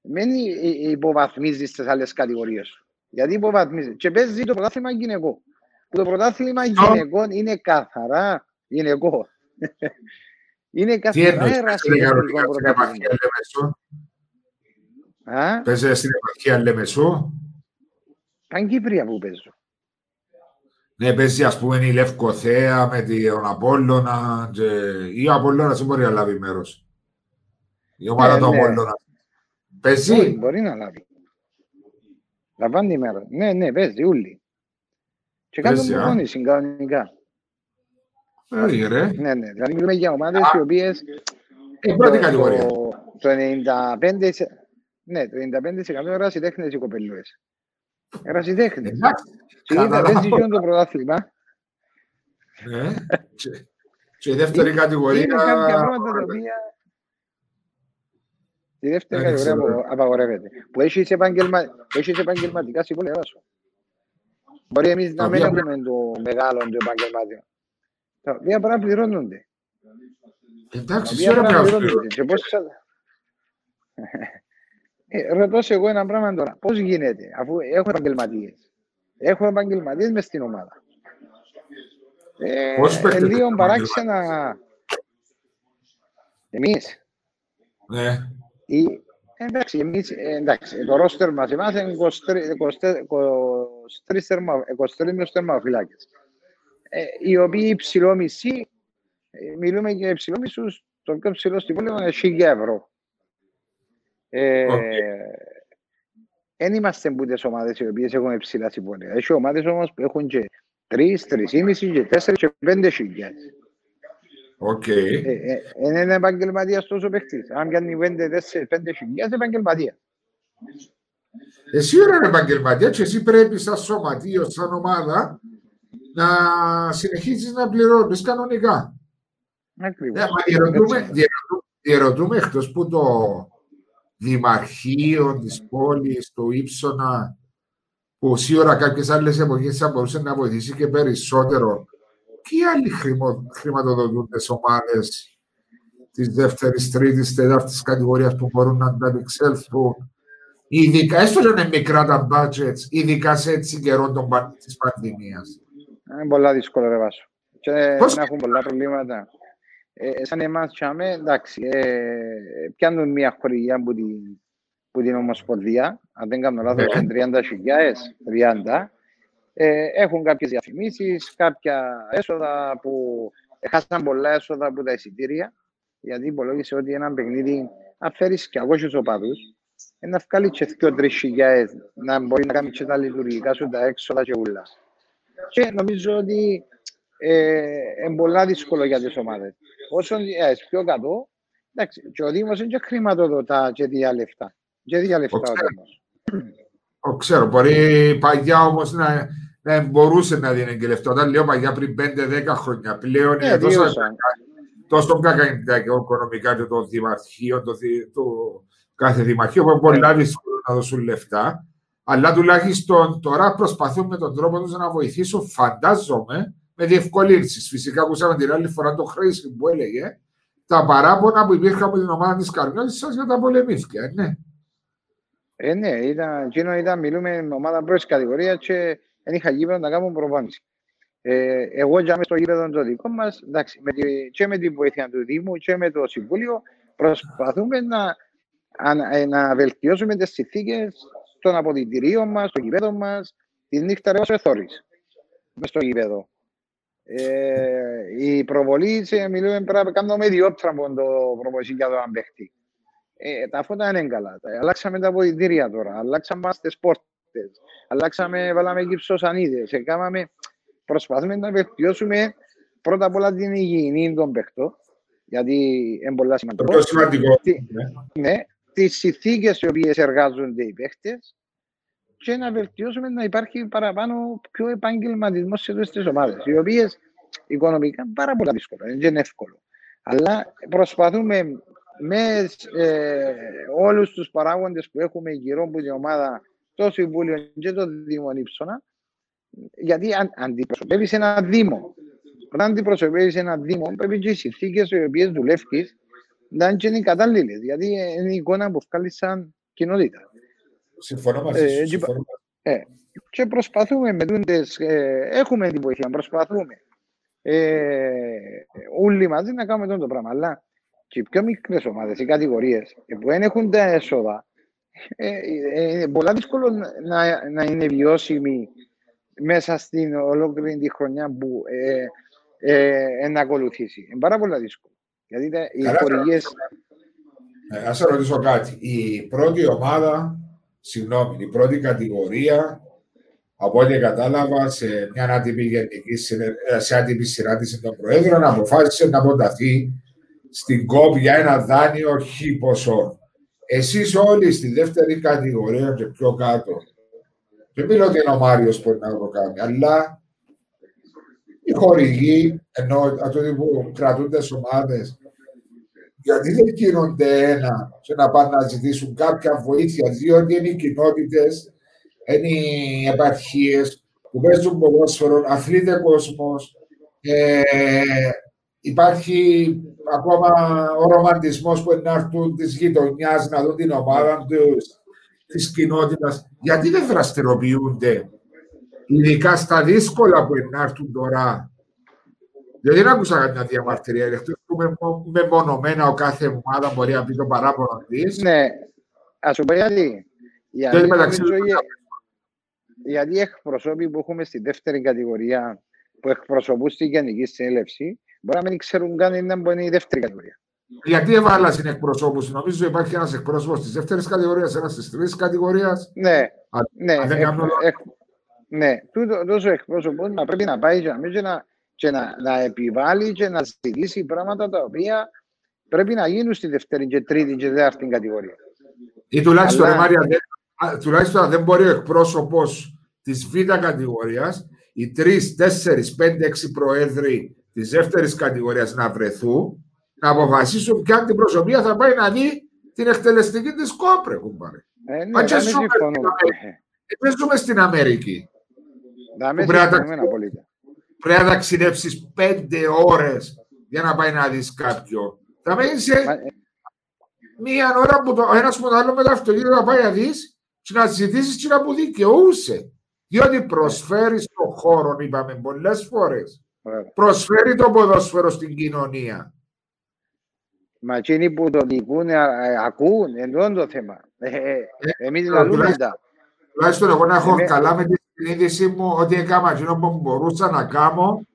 μην υποβαθμίζεις τις άλλες κατηγορίες Γιατί υποβαθμίζεις. Και παίζει το πρωτάθλημα γυναικό. Που το πρωτάθλημα γυναικών είναι καθαρά γυναικό. είναι καθαρά ερασιτεχνικό πρωτάθλημα.
Παίζει στην επαρχία Λεμεσού.
Κύπρια που παίζω.
Ναι, παίζει ας πούμε η Λευκοθέα με τον Απόλλωνα και... ή ο Απόλλωνας δεν μπορεί να λάβει μέρος. Η ομάδα του ναι. Απόλλωνας. Παίζει;
Μπορεί, μπορεί να λάβει. Λαμβάνει μέρο. Ναι, ναι, παίζει ούλοι. Και κάτω προπόνηση κανονικά.
Όχι ρε.
Ναι, ναι. Δηλαδή μιλούμε για ομάδες οι οποίες...
Η πρώτη κατηγορία.
Το 95... Ναι, το 95% ερασιτέχνες οι κοπελούες. Ερασιτέχνες. Συνήθως δεν ζητούν το πρωτάθλημα.
Ναι. Και η δεύτερη κατηγορία...
Είναι κάποια πράγματα τα οποία Τη δεύτερη κατηγορία που απαγορεύεται. Που έχεις, επαγγελμα... έχεις επαγγελματικά συμβόλαια σου. Μπορεί εμείς να μην έχουμε το μεγάλο το επαγγελματικό. Τα οποία πρέπει να πληρώνονται.
Εντάξει, σίγουρα πρέπει να πληρώνονται.
Ε, ρωτώ σε εγώ ένα πράγμα τώρα. Πώς γίνεται, αφού έχω επαγγελματίες. Έχω επαγγελματίες μες στην ομάδα. Ε, Πώς ε, λίγο παράξενα. Εμείς.
Ναι.
Ή, εντάξει, εμείς, εντάξει, το ρόστερ μας εμάς είναι 23 θερμαφυλάκες. Ε, οι οποίοι υψηλό μισή, ε, μιλούμε για υψηλό μισούς, το πιο ψηλό στην πόλη είναι 1000 ευρώ. Ε, δεν είμαστε που τις ομάδες οι οποίες έχουν υψηλά συμβόλαια. Έχει ομάδες όμως που έχουν και 3, 3,5 και 4 και 5 χιλιάδες.
Οκ.
Είναι επαγγελματίας τούτος ο παίχτης. Αν κάνει 5 χιλιάδες επαγγελματία.
Εσύ είναι επαγγελματία και εσύ πρέπει σαν σωματείο, σαν ομάδα να συνεχίσεις να πληρώνεις κανονικά.
Ακριβώς.
Ε, διερωτούμαι, διερωτούμαι εκτός που το δημαρχείο της πόλης, του Ύψωνα, που σίγουρα κάποιες άλλες εποχές θα μπορούσε να βοηθήσει και περισσότερο ποιοι άλλοι χρηματοδοτούν τι ομάδες της δεύτερης, τρίτης, τέταρτη κατηγορίας που μπορούν να ανταπεξέλθουν. Ειδικά, έστω να είναι μικρά τα budgets, ειδικά σε έτσι καιρό της πανδημίας;
Είναι πολλά δύσκολο, ρε Βάσο. Και Πώς... να έχουν πολλά προβλήματα. Ε, σαν εμάς, τσάμε, εντάξει, ε, πιάνουν μια χορηγία από την, που την Ομοσπονδία, αν δεν κάνω λάθος, είναι 30 χιλιάδες, 30, ε, έχουν κάποιες διαφημίσεις, κάποια έσοδα που χάσαν πολλά έσοδα από τα εισιτήρια. Γιατί υπολόγισε ότι ένα παιχνίδι, αν φέρεις και 200 οπαδούς, να βγάλει και 2-3 χιλιάδε να μπορεί να κάνει και τα λειτουργικά σου, τα έξοδα και ούλα. Και νομίζω ότι ε, είναι πολλά δύσκολο για τις ομάδες. Όσο ε, πιο κάτω, εντάξει, και ο Δήμος είναι και χρηματοδοτά και δια λεφτά. Και δια λεφτά ο Δήμος. [clears throat]
Ξέρω, μπορεί παγιά όμως να, να μπορούσε να δίνει και λεφτά. Όταν λέω παγιά πριν 5-10 χρόνια πλέον είναι τόσο, τόσο κακά οικονομικά και το δημαρχείο, το, το, κάθε δημαρχείο που πολλά δύσκολο να δώσουν λεφτά. Αλλά τουλάχιστον τώρα προσπαθούν με τον τρόπο τους να βοηθήσουν, φαντάζομαι, με διευκολύνσεις. Φυσικά, ακούσαμε την άλλη φορά το Χρήση που έλεγε τα παράπονα που υπήρχαν από την ομάδα της Καρμιώτη σας για τα πολεμήθεια. Ναι.
Ε, ναι, ήταν, εκείνο ήταν, μιλούμε με ομάδα πρώτης κατηγορίας και δεν είχα γήπεδο να κάνουμε προπόνηση. Ε, εγώ για μέσα στο γήπεδο το δικό μας, και με την βοήθεια του Δήμου και με το Συμβούλιο, προσπαθούμε να, να, να βελτιώσουμε τις συνθήκες των αποδητηρίων μας, των γήπεδο μας, τη νύχτα ρε όσο εθώρη. Μες στο γήπεδο. Ε, η προβολή, μιλούμε πρέπει να κάνουμε διόπτρα από το προβολή για το αν Ε, τα φώτα είναι καλά. Αλλάξαμε τα βοηθήρια τώρα. Αλλάξαμε τις πόρτες. Αλλάξαμε, βάλαμε κυψοσανίδε. Έκαναμε, προσπαθούμε να βελτιώσουμε πρώτα απ' όλα την υγιεινή των παιχτών. Γιατί είναι πολύ σημαντικό.
Το σημαντικό.
Τι, ναι, τις συνθήκες οι οποίες εργάζονται οι παίχτε και να βελτιώσουμε να υπάρχει παραπάνω πιο επαγγελματισμός σε αυτές τις ομάδες. Οι οποίες οικονομικά είναι πάρα πολύ δύσκολο, δεν είναι εύκολο. Αλλά προσπαθούμε με ε, όλους τους παράγοντες που έχουμε γύρω από την ομάδα, το Συμβούλιο και το Δήμο Νύψωνα, γιατί αν, αντιπροσωπεύεις ένα Δήμο. Όταν αντιπροσωπεύεις ένα Δήμο, πρέπει και οι συνθήκες οι οποίες δουλεύεις να είναι οι κατάλληλες. Γιατί είναι η εικόνα που βγάλεις σαν κοινότητα.
Συμφωνώ μαζί σου.
Ε,
συμφωνώ.
Ε, και προσπαθούμε με τούντες, ε, έχουμε την βοήθεια, προσπαθούμε ε, όλοι μαζί να κάνουμε το πράγμα. Αλλά και οι πιο μικρές ομάδες, οι κατηγορίες που δεν έχουν τα έσοδα, ε, ε, πολλά δύσκολο να, να είναι βιώσιμοι μέσα στην ολόκληρη τη χρονιά που ε, ε, να ακολουθήσει. Είναι πάρα πολύ δύσκολο. Γιατί τα, οι
Καλά,
χορηγίε.
Ε, ας σε ρωτήσω κάτι. Η πρώτη ομάδα, συγγνώμη, η πρώτη κατηγορία, από ό,τι κατάλαβα, σε μια άτυπη, γενική, συνε- ε, σε άτυπη συνάντηση των Προέδρων, αποφάσισε να αποταθεί στην ΚΟΠ για ένα δάνειο χ ποσό. Εσείς όλοι στη δεύτερη κατηγορία και πιο κάτω, δεν μιλώ ότι είναι ο Μάριος που να το κάνει, αλλά οι χορηγοί, ενώ αυτό που κρατούν τις ομάδες, γιατί δεν γίνονται ένα και να πάνε να ζητήσουν κάποια βοήθεια, διότι είναι οι κοινότητες, είναι οι επαρχίες που παίζουν ποδόσφαιρο, αθλείται κόσμος. Ε, υπάρχει ακόμα ο ρομαντισμός που είναι να έρθουν της γειτονιάς να δουν την ομάδα τους, της κοινότητας. Γιατί δεν δραστηριοποιούνται, ειδικά στα δύσκολα που είναι να έρθουν τώρα. Δηλαδή δεν άκουσα καμιά διαμαρτυρία. Εκτός που με, μεμονωμένα ο κάθε ομάδα μπορεί να πει το παράπονο της.
Ναι, ας σου πω γιατί. Γιατί,
μεταξύ
νομίζω,
τους
οι- γιατί οι εκπροσώποι που έχουμε στη δεύτερη κατηγορία που εκπροσωπούν στη Γενική Συνέλευση μπορεί να μην ξέρουν καν να μπορεί η δεύτερη κατηγορία.
Γιατί έβαλα στην εκπροσώπου. Νομίζω υπάρχει ένας εκπρόσωπος της δεύτερης κατηγορίας, ένας της τρίτης κατηγορίας.
Ναι,
Α,
ναι,
αν δεν
εκ-
κάνω λάθος.
εκ- ναι, τούτο, τόσος εκπρόσωπος να πρέπει να πάει και να, μην και να, και να, να επιβάλλει και να ζητήσει πράγματα τα οποία πρέπει να γίνουν στη δεύτερη και τρίτη και τέταρτη κατηγορία.
Ή τουλάχιστον,
Αλλά-
ρε Μάρια, δεν, α, τουλάχιστον αν δεν μπορεί ο εκπρόσωπος της Β κατηγορίας, οι τρεις, τέσσερις, πέντε, έξι προέδροι της δεύτερης κατηγορίας να βρεθούν, να αποφασίσουν ποια αντιπροσωπεία θα πάει να δει την εκτελεστική της κόπρε, κουμπάρε.
Ε, ναι,
Μα και
να μην
ζούμε
συμφωνούμε.
Ε, Δεν ζούμε στην Αμερική.
Να μην
Που πρέπει να τα
συμφωνούμε απολύτως.
Πρέπει να ταξιδέψεις πέντε ώρες για να πάει να δεις κάποιον. Θα μένει σε
Μα, ε,
μία ώρα που το ένας που το άλλο με το αυτοκίνητο να πάει να δεις και να ζητήσει και να που δικαιούσε. Διότι προσφέρεις στον χώρο, είπαμε πολλές φορές.
Ωραία.
Προσφέρει το ποδόσφαιρο στην κοινωνία.
Μα εκείνοι που το δικούν ε, ε, ακούν, εντός το θέμα. Ε, ε, εμείς λαλούμε
τουλάχιστον-
τα.
Τουλάχιστον εγώ να έχω
Εμέ-
καλά με τη συνείδησή μου ότι έκανα εκείνο που μπορούσα να κάνω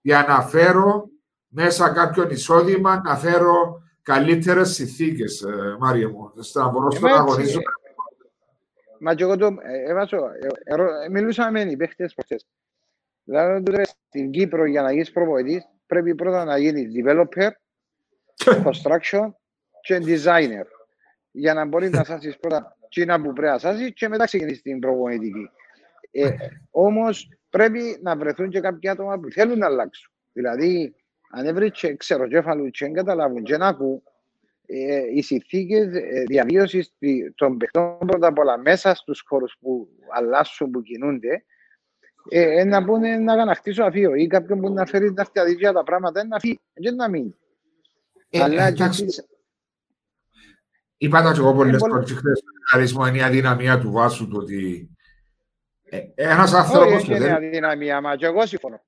για να φέρω μέσα κάποιον εισόδημα, να φέρω καλύτερες συνθήκες, ε, Μάρια μου, ώστε να μπορώ
Ε,
να
μα έτσι,
αγωνίζω.
Μα και εγώ το ε, έβαζω, ε, ε, ρω- ε, μιλούσαμε με οι παίχτες προχτές. Δηλαδή, του ρε, στην Κύπρο για να γίνεις προπονητής πρέπει πρώτα να γίνεις developer, construction και designer. Για να μπορείς να σάσεις πρώτα τσίνα που πρέπει να σάσεις και μετά ξεκινήσεις την προπονητική. Ε, όμως πρέπει να βρεθούν και κάποια άτομα που θέλουν να αλλάξουν. Δηλαδή, αν έβρεις και ξεροκέφαλου και δεν καταλάβουν και να ακούν, ε, οι συνθήκες διαβίωσης των παιχτών πρώτα απ' όλα μέσα στους χώρους που αλλάσουν, που κινούνται, ε, ε, να πούνε να ανακτήσω αφείο ή κάποιον που να φέρει τα αυτιά τα πράγματα να φύγει και να μείνει.
Ε,
Αλλά και
εντάξει,
εσείς-
Είπα τα και εγώ πολλές
Ε, πολύ-
φορές και χθες, χαρισμό είναι η αδυναμία του βάσου του ότι ε, ένας
όχι,
άνθρωπος
όχι
που
είναι
δεν
αδυναμία, μα και εγώ συμφωνώ.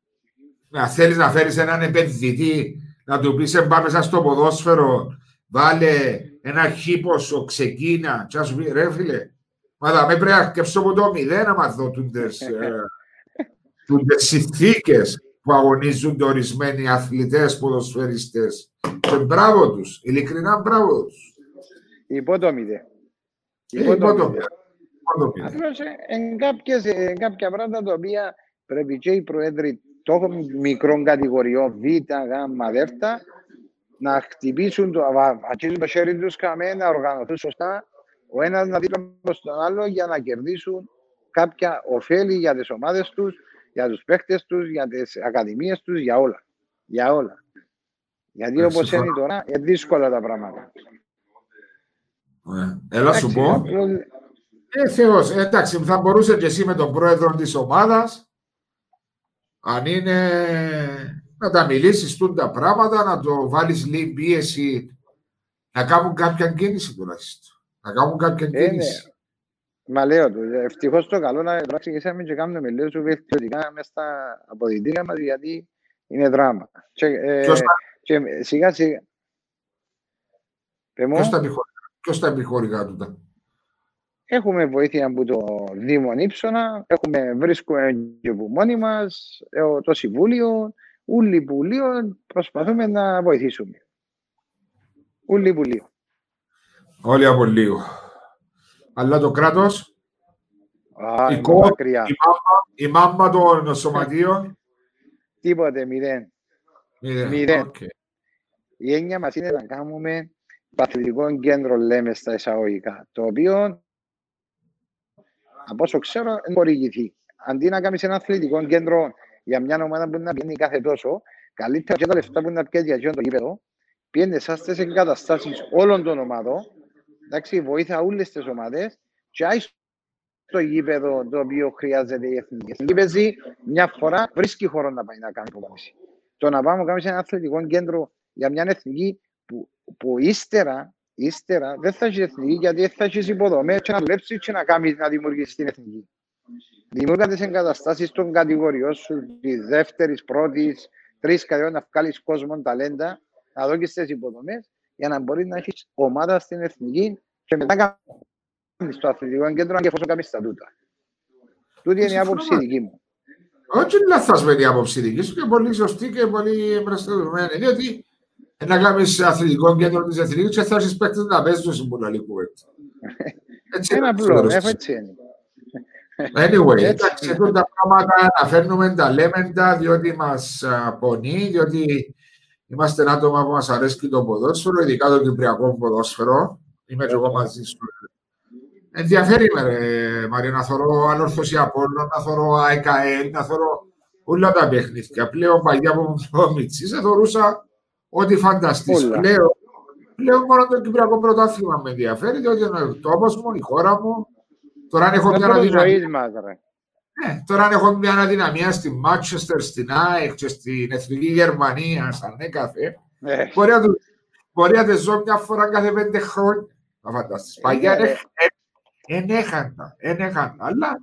να θέλεις να φέρεις έναν επενδυτή, να του πεις «Ε, πάμε σας στο ποδόσφαιρο, βάλε ένα χίποσο, ξεκίνα και να σου πει ρε φίλε, μα θα με πρέπει να αρκεψω από το μηδέν άμα δω τούντες, ε, [laughs] τούντες συνθήκες που αγωνίζονται ορισμένοι αθλητές, ποδοσφαιριστές. Και μπράβο τους, ειλικρινά μπράβο τους.
Υπό το μηδέν.
Ε, υπό το μηδέν.
Απλώς εν κάποια πράγματα τα οποία πρέπει και οι προέδροι των μικρών κατηγοριών Β, Γ, Δ να χτυπήσουν το, αρχίζουν το χέρι τους καμέ, να οργανωθούν σωστά, ο ένας να δει τον άλλο για να κερδίσουν κάποια ωφέλη για τις ομάδες τους, για τους παίχτες τους, για τις ακαδημίες τους, για όλα. Για όλα. Γιατί όπως είναι τώρα, είναι δύσκολα τα πράγματα.
Ε, έλα σου πω. Ε, Θεός, εντάξει, θα μπορούσε και εσύ με τον πρόεδρο της ομάδας, αν είναι να τα μιλήσεις τούν τα πράγματα, να το βάλεις λίγη πίεση, να κάνουν κάποια κίνηση τουλάχιστον. Να κάνουν κάποια ε, ναι. κίνηση.
Μα λέω του, ευτυχώς το καλό να ξεκινήσαμε και κάνουμε λίγο σου βελτιωτικά μέσα στα αποδητήρια μας, γιατί είναι δράμα. Και, ε, και σιγά σιγά.
Ποιος τα επιχωρικά τούτα;
Έχουμε βοήθεια από το Δήμο Ήψονα, έχουμε, βρίσκουμε και από μόνοι μας, ε, το Συμβούλιο, ούλοι που λίγο προσπαθούμε να βοηθήσουμε. Ούλοι που λίγο.
Όλοι από λίγο. Αλλά το κράτος,
Α, η, κό, η, μάμα,
η μάμα των σωματείων.
Τίποτε, μηδέν. Μηδέν. μηδέν. Okay. Η έννοια μας είναι να κάνουμε παθητικό κέντρο, λέμε στα εισαγωγικά, το οποίο από όσο ξέρω, δεν χορηγηθεί. Αντί να κάνεις ένα αθλητικό κέντρο για μια ομάδα που να πιένει κάθε τόσο, καλύτερα και τα λεφτά που να πιένει για το γήπεδο, πιένεις εσά στι εγκαταστάσεις όλων των ομάδων, εντάξει, βοήθα όλες τις ομάδες, και άι στο γήπεδο το οποίο χρειάζεται η εθνική. Η εθνική παίζει μια φορά, βρίσκει χώρο να πάει να κάνει υπομονήση. Το να πάμε να κάνουμε ένα αθλητικό κέντρο για μια εθνική που, που ύστερα ύστερα δεν θα έχει εθνική γιατί δεν θα έχεις υποδομές και να δουλέψεις και να κάνεις να δημιουργήσεις την εθνική. Δημιουργά τις εγκαταστάσεις των κατηγοριών σου, τη δεύτερης, πρώτης, τρεις κατηγοριών να βγάλεις κόσμο ταλέντα, να δώσεις τις υποδομές για να μπορείς να έχεις ομάδα στην εθνική και μετά κάνεις στο αθλητικό κέντρο και εφόσον κάνεις στατούτα. Τούτη είναι η άποψη δική μου.
Όχι λαθασμένη άποψη δική σου και πολύ σωστή και πολύ εμπραστατωμένη. Διότι να κάνεις αθλητικό κέντρο της εθνικής και θα έχεις παίκτες να παίζουν στην Πουλαλικού.
Έτσι είναι απλό, έτσι είναι.
Anyway, εντάξει, εδώ τα πράγματα να φέρνουμε τα λέμε τα, διότι μας πονεί, διότι είμαστε άτομα που μας αρέσει το ποδόσφαιρο, ειδικά το κυπριακό ποδόσφαιρο. Είμαι και εγώ μαζί σου. Ενδιαφέρει με, ρε, Μαρία, να θωρώ ανόρθωση Απόλλων, να θωρώ ΑΕΚΑΕΛ, να θωρώ όλα τα παιχνίδια. Πλέον παγιά που μου μητσής, θεωρούσα Ό,τι φανταστείς. Πλέον, πλέον μόνο το Κυπριακό Πρωτάθλημα με ενδιαφέρει, διότι είναι ο τόπο μου, η χώρα μου. Τώρα αν έχω μια αδυναμία. Ναι, τώρα αν έχω μια αδυναμία στη Μάτσεστερ, στην ΑΕΚ και στην Εθνική Γερμανία, σαν έκαθε, ναι. μπορεί, να το, μπορεί να ζω μια φορά κάθε πέντε χρόνια. Να φανταστείς. Παγιά δεν έχαντα, δεν έχαντα, αλλά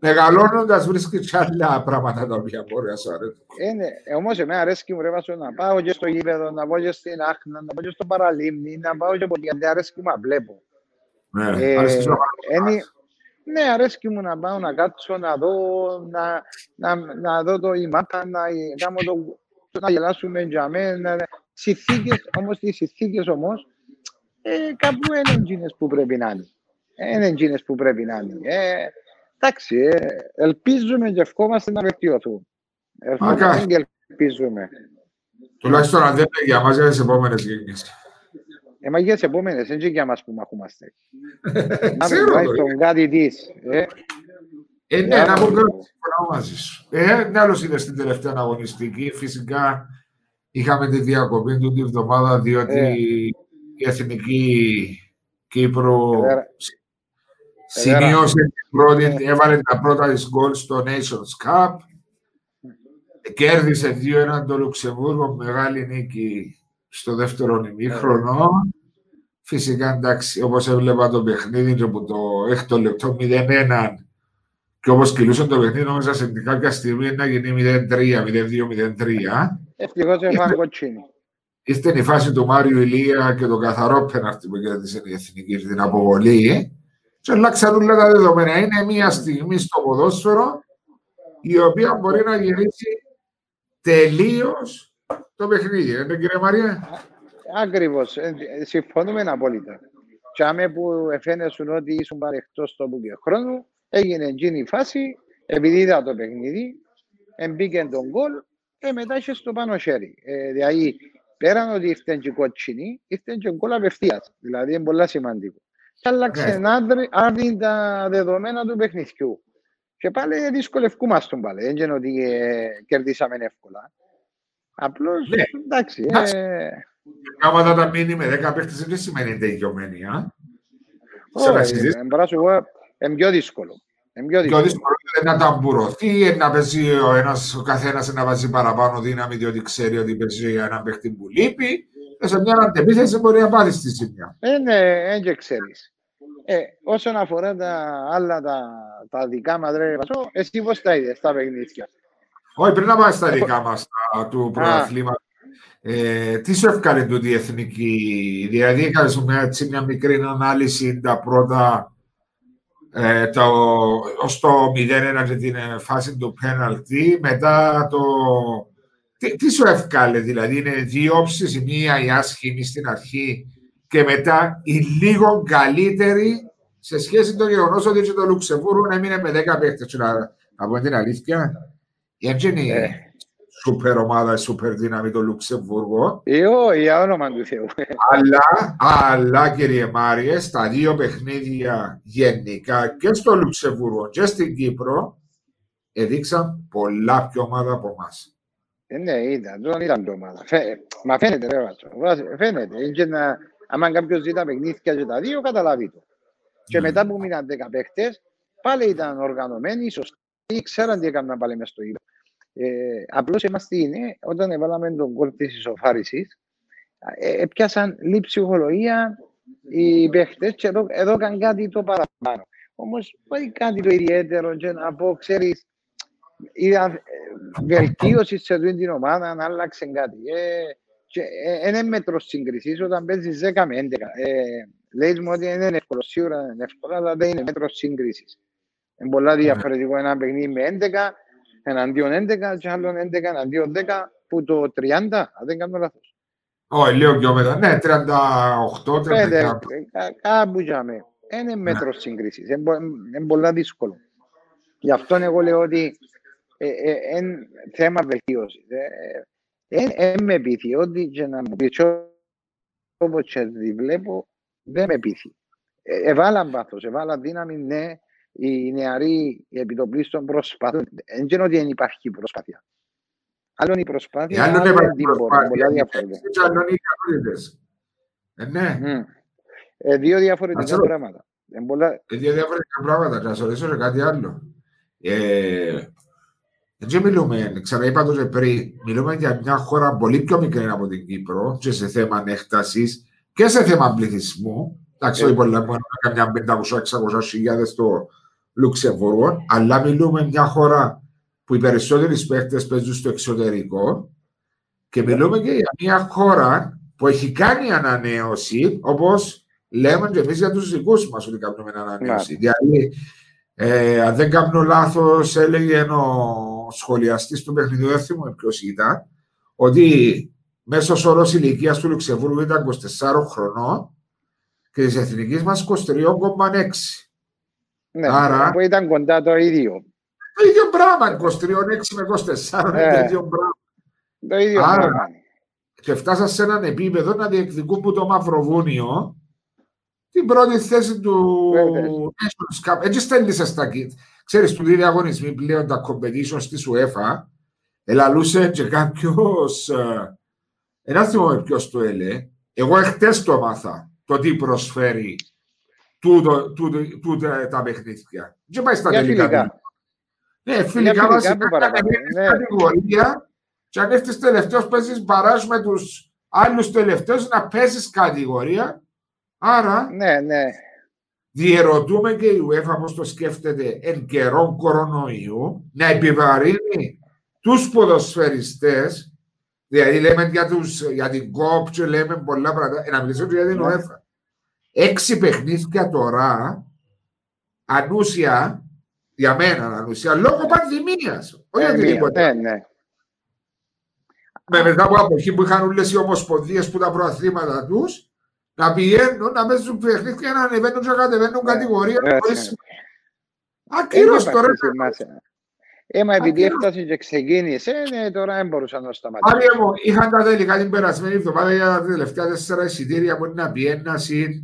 Μεγαλώνοντας βρίσκεις και άλλα πράγματα τα οποία μπορεί να σου αρέσουν.
Είναι, όμως εμένα αρέσει μου ρεύασο να πάω και στο γήπεδο, να πάω και στην Άχνα, να πάω και στο παραλίμνη, να πάω και ποτέ, γιατί αρέσει μου να βλέπω.
Ναι, ε, αρέσει
είναι, ναι, αρέσει μου να πάω να κάτσω, να δω, να, να, να δω το ημάτα, να, κάνω το, να γελάσουμε για μένα. Συνθήκες, όμως τις συνθήκες όμως, ε, κάπου είναι εκείνες που πρέπει να είναι. Είναι εκείνες που πρέπει να είναι. Ε, Εντάξει, ε, ελπίζουμε και ευχόμαστε να βελτιωθούν. Ευχόμαστε και ελπίζουμε.
Τουλάχιστον αν δεν είναι για μας, για τις επόμενες γενιές.
Ε, μα για τις επόμενες, δεν είναι για μας που μαχούμαστε. Τουλάχιστον κάτι της. Ε,
ε ναι, να πω συμφωνώ μαζί σου. Ε, ναι, άλλος είναι στην τελευταία αγωνιστική. Φυσικά είχαμε τη διακοπή του την εβδομάδα, διότι ε. η Εθνική Κύπρο ε, Σημείωσε πρώτη, έβαλε τα πρώτα της γκολ στο Nations Cup. Κέρδισε 2-1 το Λουξεμβούργο, μεγάλη νίκη στο δεύτερο ημίχρονο. Φυσικά εντάξει, όπως έβλεπα το παιχνίδι και από το έκτο λεπτό 0-1 και όπως κυλούσε το παιχνίδι, νόμιζα σε κάποια στιγμή να γίνει 0-3, 0-2-0-3.
Ευτυχώς έφαγε κοτσίνη.
Ήρθε η φάση του Μάριου Ηλία και το καθαρό πέναρτη που κέρδισε η Εθνική την αποβολή και αλλάξαν όλα τα δεδομένα. Είναι μια στιγμή στο ποδόσφαιρο η οποία μπορεί να γυρίσει τελείως το παιχνίδι. Δεν κύριε Μαρία.
Ακριβώς. Συμφωνούμε απόλυτα. τσάμε που εφαίνεσουν ότι ήσουν παρεχτός τόπου και χρόνου, έγινε εκείνη η φάση, επειδή είδα το παιχνίδι, εμπήκε τον γκολ και μετά είχε στο πάνω χέρι. Ε, δηλαδή, πέραν ότι ήρθε και κότσινη, ήρθε και γκολ απευθείας. Δηλαδή, είναι πολύ σημαντικό. Και άλλαξε ναι. άρδιν τα δεδομένα του παιχνιδιού. Και πάλι δυσκολευκούμαστε πάλι. Δεν είναι ότι ε, κερδίσαμε εύκολα. Απλώς, ναι. εντάξει. Ε...
Άμα τα μείνει με 10 παίχτες δεν σημαίνει τελειωμένη, α.
Όχι, είναι πιο δύσκολο. Είναι πιο
δύσκολο. δύσκολο να ταμπουρωθεί, να παίζει ο, ένας, ο καθένας να βάζει παραπάνω δύναμη διότι ξέρει ότι παίζει ένα παίχτη που λείπει. Και σε μια αντεπίθεση μπορεί να πάρεις στη σημεία.
Ε, ναι, δεν και ξέρεις. Ε, όσον αφορά τα άλλα τα, τα δικά μας, ρε εσύ πώς τα είδες τα παιχνίδια;
Όχι, πριν να πάμε στα δικά μας του πρωταθλήματος, ε, τι σου έφκανε τούτη η εθνική, δηλαδή έκανε μια, έτσι, μια μικρή ανάλυση τα πρώτα ε, το, ως το 0-1 και την ε, φάση του πέναλτι, μετά το... Τι, τι σου έφκαλε, δηλαδή είναι δύο όψεις, η μία η άσχημη στην αρχή και μετά η λίγο καλύτερη σε σχέση με το γεγονός ότι το Λουξεμβούργο έμεινε με 10 παίχτε. Να, να πω την αλήθεια, η Έντζενη ε. σούπερ ομάδα, σούπερ δύναμη το Λουξεμβούργο.
Εγώ, για όνομα του Θεού.
Αλλά, αλλά κύριε Μάριε, στα δύο παιχνίδια γενικά και στο Λουξεμβούργο και στην Κύπρο έδειξαν πολλά πιο ομάδα από εμάς.
Ε, ναι, ήταν, δεν ήταν πιο ομάδα. Μα φαίνεται, ρε Βάτσο. Φαίνεται. Είναι να, άμα κάποιος ζητά παιχνίδια και τα δύο, καταλάβει το. Και μετά που μείναν 10 παίχτες, πάλι ήταν οργανωμένοι, σωστοί, ξέραν τι έκαναν πάλι μες στο ήλιο. Ε, απλώς είμαστε είναι, όταν έβαλαμε τον κόλ της ισοφάρισης, ε, έπιασαν λίγη ψυχολογία οι παίχτες και εδώ, εδώ έκανε κάτι το παραπάνω. Όμως όχι κάτι το ιδιαίτερο και να πω, ξέρεις, είδα ε, βελτίωση σε αυτή την ομάδα, να άλλαξε κάτι. Ε, και ε, είναι μέτρος σύγκρισης όταν παίζεις 10 με 11. Ε, Λέει μου ότι είναι εύκολο, σίγουρα είναι εύκολο, αλλά δεν είναι μέτρος σύγκριση. Είναι πολλά ναι. διαφορετικό ένα παιχνίδι με 11 εναντίον 11 και άλλο 11 εναντίον 10 που το 30, αν δεν κάνω λάθος.
Όχι, λίγο πιο μετά. Ναι, 38, 39.
Κάπου για με. Είναι μέτρος σύγκρισης. Είναι πολλά δύσκολο. Γι' αυτό εγώ λέω ότι είναι θέμα βελτίωσης. Δεν με πείθει ότι και να μου πεις όπως και βλέπω δεν με πείθει. Ε, εβάλαν βάθος, εβάλαν δύναμη, ναι, οι νεαροί οι επιτοπλίστων προσπαθούν. Δεν ξέρω ότι δεν υπάρχει προσπάθεια. Άλλο είναι η προσπάθεια, άλλο είναι η προσπάθεια. Πολλά διαφορετικά.
Άλλο είναι οι ικανότητες. Ε, ναι.
Ε, δύο διαφορετικά πράγματα.
Ε, πολλά... ε, δύο διαφορετικά πράγματα. Να σα ρωτήσω κάτι άλλο. Ε, δεν μιλούμε, ξαναείπα το πριν, μιλούμε για μια χώρα πολύ πιο μικρή από την Κύπρο και σε θέμα έκταση και σε θέμα πληθυσμού. Εντάξει, όχι πολλά, μόνο καμιά 500-600 χιλιάδες στο Λουξεμβούργο, αλλά μιλούμε μια χώρα που οι περισσότεροι παίχτε παίζουν στο εξωτερικό και μιλούμε και για μια χώρα που έχει κάνει ανανέωση, όπως λέμε και εμείς για τους δικούς μας ότι κάνουμε ανανέωση. Yeah. Δηλαδή, ε, αν δεν κάνω λάθος, έλεγε ο σχολιαστής του παιχνιδιού, δεν θυμάμαι ποιος ήταν, ότι Μέσος όρος ηλικίας του Λουξεμβούργου ήταν 24 χρονών και της εθνικής μας 23,6.
Ναι, Άρα, που ήταν κοντά το ίδιο.
Το ίδιο πράγμα, 23,6 με 24, ε, το ίδιο πράγμα.
Το ίδιο Άρα, πράγμα.
Και φτάσα σε έναν επίπεδο να διεκδικούν που το Μαυροβούνιο την πρώτη θέση του Nations Cup. Έτσι στέλνησε στα kit. Ξέρεις, του δίδει αγωνισμοί πλέον τα competition στη UEFA. Ελαλούσε και κάποιος ε, ένα θυμάμαι ποιος το έλεγε. Εγώ εχθές το μάθα το τι προσφέρει τούτο, τούτο, τούτο, τα παιχνίδια. Δεν πάει στα τελικά. Ναι, φιλικά βασικά είναι κατηγορία και αν έρθεις τελευταίος παίζεις μπαράζ με τους άλλους τελευταίους να παίζεις κατηγορία. Άρα
ναι, ναι.
διερωτούμε και η UEFA πώς το σκέφτεται εν καιρό κορονοϊού να επιβαρύνει τους ποδοσφαιριστές Δηλαδή λέμε για, τους, για την κόπ και λέμε πολλά πράγματα. Ε, να μιλήσω για την ΟΕΦΑ. Έξι παιχνίδια τώρα, ανούσια, για μένα ανούσια, λόγω πανδημίας. Όχι για τίποτα.
Ναι, ναι.
Με μετά από αποχή που είχαν όλες οι ομοσπονδίες που τα προαθλήματα τους, να πηγαίνουν, να παίζουν παιχνίδια και να ανεβαίνουν και να κατεβαίνουν
Ναι,
κατηγορία.
ναι,
χωρίς-
ναι.
Ακύρως
Δεν
τώρα.
υπάρχει σημασία. Ε, μα επειδή
Ακριβώς.
έφτασε και ξεκίνησε, ναι, τώρα δεν μπορούσα να σταματήσω.
Άρια μου, είχαν τα τελικά την περασμένη εβδομάδα για τα τελευταία τέσσερα εισιτήρια που είναι να πιένασαι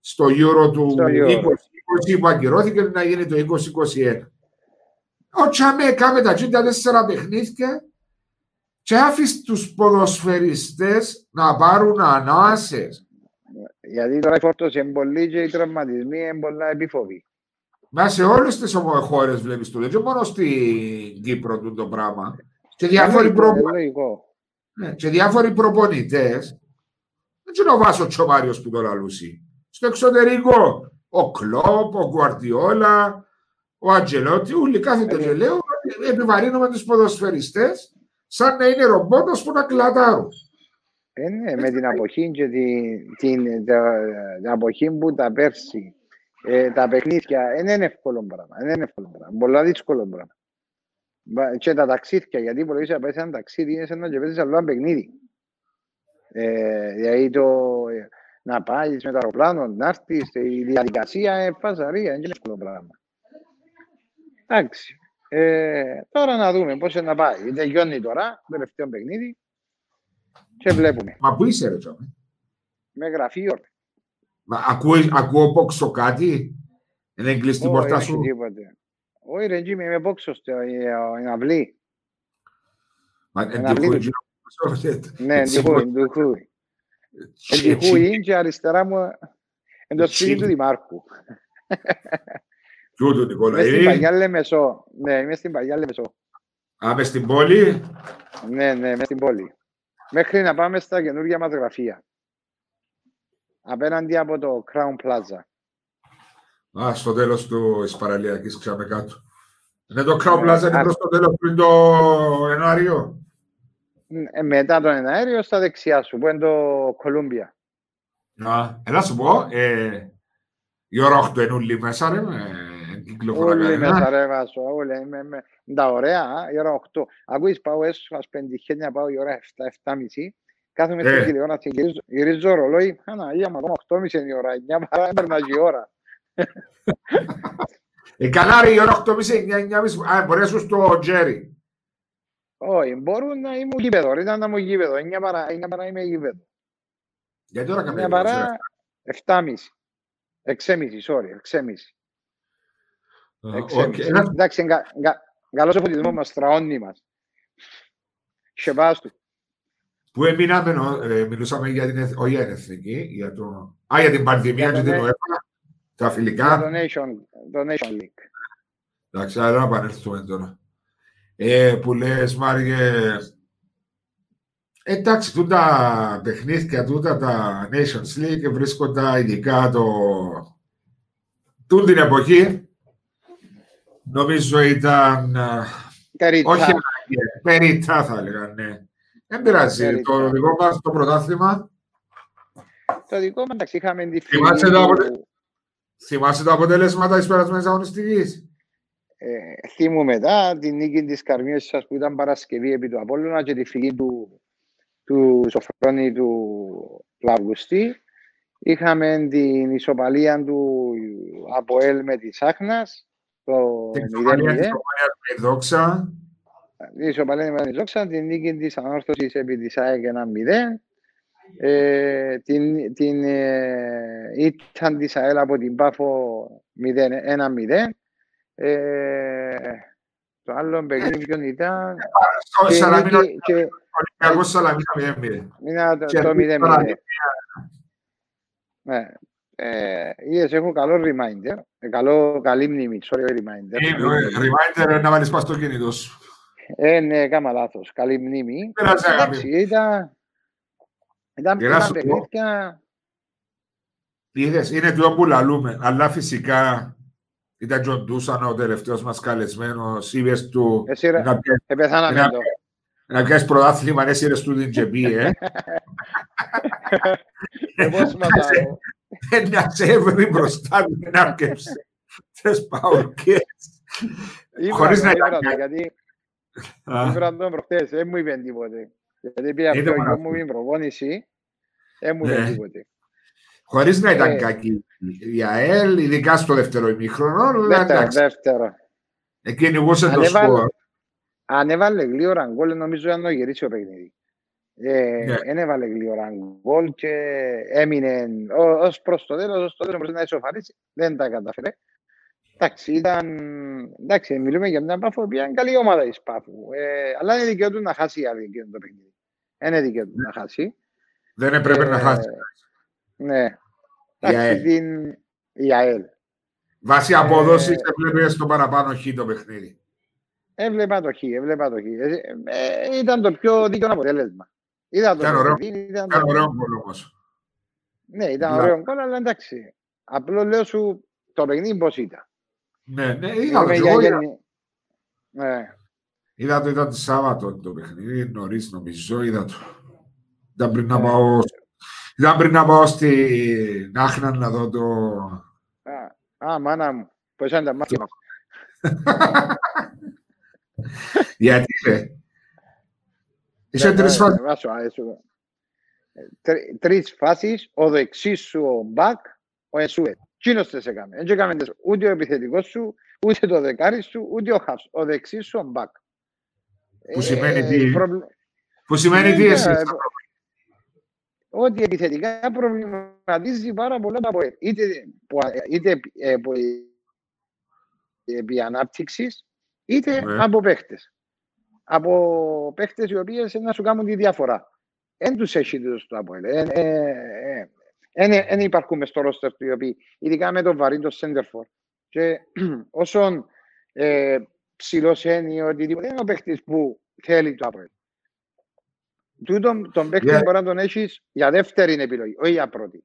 στο Euro του
Στο Euro.
2020 που ακυρώθηκε να γίνει το 2021. Ο Τσάμε κάμε τα τσίντα τέσσερα παιχνίδια και άφησε τους ποδοσφαιριστές να πάρουν ανάσες.
Γιατί τώρα η φόρτωση είναι πολύ και οι τραυματισμοί είναι πολλά επίφοβοι.
Μα σε όλες τις χώρες βλέπεις το λέει, και μόνο στην Κύπρο του το πράγμα. Και διάφοροι,
Είναι
προ...
λογικό, είναι λογικό.
ναι, και διάφοροι προπονητές, δεν ξέρω ο Βάσος Τσομάριος που το λαλούσει. Στο εξωτερικό, ο Κλόπ, ο Γκουαρτιόλα, ο Αντζελότη, όλοι κάθονται και λέω ότι επιβαρύνουμε τους ποδοσφαιριστές σαν να είναι ρομπότος που να κλατάρουν.
Ε, ναι, με την αποχή και την, την, τα- την αποχή που τα πέρσι, ε, τα παιχνίδια, δεν είναι εύκολο πράγμα. Δεν είναι εύκολο πράγμα. Πολλά δύσκολο πράγμα. Μπα- Και τα ταξίδια, γιατί υπολογίζει να πάει σε ένα ταξίδι, είναι σαν να και παίζεις άλλο ένα παιχνίδι. Ε, δηλαδή το, ε, να πάει με το αεροπλάνο, να έρθεις, η διαδικασία είναι φασαρία, δεν είναι εύκολο πράγμα. Εντάξει. Ε, τώρα να δούμε πώς να πάει. Τελειώνει τώρα, το τελευταίο παιχνίδι και βλέπουμε.
Μα πού είσαι ρε Τσάμε.
Με γραφείο.
Μα ακούεις, ακούω πόξω κάτι; Είναι κλειστή την
Όχι,
πόρτα
όχι
σου;
τίποτε. Όχι ρε Τζίμι, είμαι πόξος στην αυλή.
Μα
Ένα
εντυχούει
βλήπη.
γύρω από το σώμα.
Ναι, εντυχούει, εντυχούει.
Έτσι,
Εντυχούει και αριστερά μου είναι το σπίτι
Έτσι.
του Δημάρχου.
Κι ούτω Νικόλα.
Είμαι στην
είναι.
Παγιά Λεμεσό. Ναι, είμαι στην Παγιά Λεμεσό.
Α, μες στην πόλη.
Ναι, ναι, είμαι στην πόλη. Μέχρι να πάμε στα καινούργια μας γραφεία. Απέναντι από το Crown Plaza.
Α, στο τέλος του της παραλιακής ξάμε κάτω. Είναι το Crown
Ναι,
Plaza, είναι
α-
προς το τέλος πριν το Ενάριο.
Ε, μετά τον εναέριο στα δεξιά σου, που είναι το Columbia.
Α, έλα σου πω, ε, η ώρα 8 είναι όλοι μέσα ρε, με κυκλοφορά
Όλοι
κανένα.
μέσα ρε βάσο, όλοι με, με, τα ωραία, α, η ώρα 8. Ακούεις πάω έσω, ας πεντυχένια πάω η ώρα 7, 7.30. Κάθομαι
Ε.
στην τηλεόραση και γυρίζω, γυρίζω ρολόι. Αναγία, μα ακόμα 8.30 είναι η ώρα, 9 παρά έπαιρνα και η ώρα. [laughs]
Ε, καλά ρε, η ώρα 8.30, 9.30, α, μπορείς να σου στο Τζέρι.
Όχι, μπορούν να ήμουν γήπεδο, ρε, ήταν να ήμουν γήπεδο, 9 παρά, 9 παρά είμαι γήπεδο.
Γιατί ώρα
9
καμία
παρά, 7.30. 6.30, sorry, 6.30.
Οκ, ένα-
Εντάξει, εγκα- εγκα- καλός ο φωτισμός μας, στραώνει μας. Σεβάστου.
Που έμειναμε, νο- ε, μιλούσαμε για την, εθ- όχι για την εθνική, για, το, α, για την πανδημία
Για
και
το
την
ναι.
UEFA, τα
Για
φιλικά.
το Nation, το Nation League.
Εντάξει, αλλά να επανέλθουμε τώρα. Ε, που λες, Μάριε, εντάξει, τούτα παιχνίδια, τούτα τα Nations League βρίσκοντα ειδικά το... Τούν την εποχή, νομίζω ήταν, ε,
Καριτά.
όχι ανάγκη, περιτά θα έλεγα, ναι. Δεν πειράζει,
Περιτά.
το δικό μας το πρωτάθλημα,
Το δικό μας, εντάξει, είχαμε τη
Θυμάσαι
φυλή
το
του-
αποτε- θυμάσαι τα αποτελέσματα της περασμένης αγωνιστικής;
Ε, θύμου μετά, την νίκη της Καρμίας σας που ήταν Παρασκευή επί του Απόλλωνα και τη φυγή του, του Σοφρόνη του Πλαυγουστή. Είχαμε την ισοπαλία του Αποέλ με τη Σάχνας, το
Την
0-0.
Σομαλία της Σομαλίας με η δόξα.
Η ισοπαλία με τη Ζόξα, την νίκη της Ανόρθωσης επί της ΑΕΚ 1-0. Ε, την την ε, ήταν της ΑΕΛ από την Πάφο 0 1-0. Ε, το άλλο παιχνίδι ποιον ήταν.
Στο
Και,
Σαλαμίνα,
νίκη- και
Ολυμπιακός Σαλαμίνα 0-0.
είναι το,
Και
το
αυτή
0-0.
τώρα-
Ναι. Ε, είδες, έχω καλό reminder. Ε, καλό, καλή μνήμη. Sorry, reminder.
Είναι,
Καλή
ε,
μνήμη.
Reminder να βάλεις πας στο κινητό σου.
Ε, ναι, έκανα λάθος. Καλή μνήμη.
Πειράζει, αγάπη.
Εντάξει, ήταν... Ήταν
Για να
ήταν
σου πω.
παιχνίδια...
Είδες, είναι το που λαλούμε. Αλλά φυσικά ήταν Τζον Ντούσαν ο τελευταίος μας καλεσμένος. Είπες του
Εσύ, ρε,
να πιάσεις-
επεθάναμε
Ένα-
το.
να πιάσεις πρωτάθλημα, εσύ ρε του την τζεμπή, ε.
Ε, πώς ματάω.
Ε, Να σε έβρει μπροστά του να αρκεύσει. Τις παουρκές. Χωρίς να
Ήβρα το,
ήταν-
γιατί
Α,
ήβρα το προχτές, δεν μου είπαν τίποτε. Γιατί πήγα
Είναι
πιο
παράδειγμα.
γιο μου την προπόνηση, δεν μου
Ναι.
είπαν τίποτε.
Χωρίς να ήταν
Ε.
κακή η ΑΕΛ, ειδικά στο δεύτερο ημίχρονο, αλλά
Δεύτερο,
εντάξει,
δεύτερο.
εκκυνηγούσε το
Ανέβαλε-
σκορ.
Αν έβαλε γλύωρα γκολ, νομίζω ήταν να γυρίσει ο παιχνίδι. Ε,
Ναι.
Εν έβαλε γλύωρα γκολ και έμεινε ω- ως προς το τέλος, ως το τέλος μπορούσε να ισοφαρίσει. Δεν τα καταφέρε. Εντάξει, ήταν... Εντάξει, μιλούμε για μια Πάφο που ήταν καλή ομάδα της Πάφου. Ε, αλλά είναι δικαίω του να χάσει η άλλη εκείνο το παιχνίδι. Είναι δικαίω του να χάσει.
Δεν έπρεπε να
Ε,
χάσει.
Ναι.
Η
Εντάξει,
ΑΕΛ.
την... η ΑΕΛ.
Βάσει
ε,
απόδοση έβλεπε στο παραπάνω χ το παιχνίδι.
Έβλεπα το χ, έβλεπα το χ. Ε, ε, ήταν το πιο δίκαιο αποτέλεσμα. Είδα το
Ήταν ωραίο.
παιχνίδι, ήταν το-
Ήταν ωραίο γκολ όμως.
Ναι, ήταν
Δηλαδή.
ωραίο γκολ, αλλά εντάξει. Απλό λέω σου το παιχνίδι πώς ήταν.
Ναι, ναι, είδα το
Μιλούμε
κι
για
εγώ. είδα-
γενι- Ναι.
Είδα το, ήταν τη Σάββατο το παιχνίδι, νωρίς νομίζω, είδα το. Ήταν πριν να
Ε.
πάω, ήταν πριν να πάω στην Άχνα να δω το...
Α, α, μάνα μου. Πώς ήταν τα μάτια μας.
Γιατί, ρε. Είσαι
Ναι,
τρεις
ναι,
φάσεις.
βάσω, αρέσου. Ε, τρι- Τρεις φάσεις, ο δεξής σου ο μπακ, ο Εσούε. Κίνος τες έκαμε. Δεν έκαμε τες ούτε ο επιθετικός σου, ούτε το δεκάρι σου, ούτε ο χαφς. Ο δεξής σου ο μπακ.
Που σημαίνει τι;
προβλε-
Που σημαίνει τι
Ναι,
εσύ.
Ναι, ότι επιθετικά προβληματίζει πάρα πολλά το ΑΠΟΕΛ. Είτε, που- είτε ε, που- επί ανάπτυξης, είτε
Ναι.
από παίχτες. Από παίχτες οι οποίες να σου κάνουν τη διαφορά. Εν τους έχει τους το ΑΠΟΕΛ. Δεν υπάρχουν μες στο ρόστερ του οι οποίοι, ειδικά με το βαρύ το Σέντερφορ. Και [clears throat] όσον ε, ψηλός είναι ή οτιδήποτε, είναι ο παίχτης που θέλει το ΑΠΟΕΛ. Τούτον τον παίκτη
Yeah.
μπορεί να τον έχεις για δεύτερη επιλογή, όχι για πρώτη.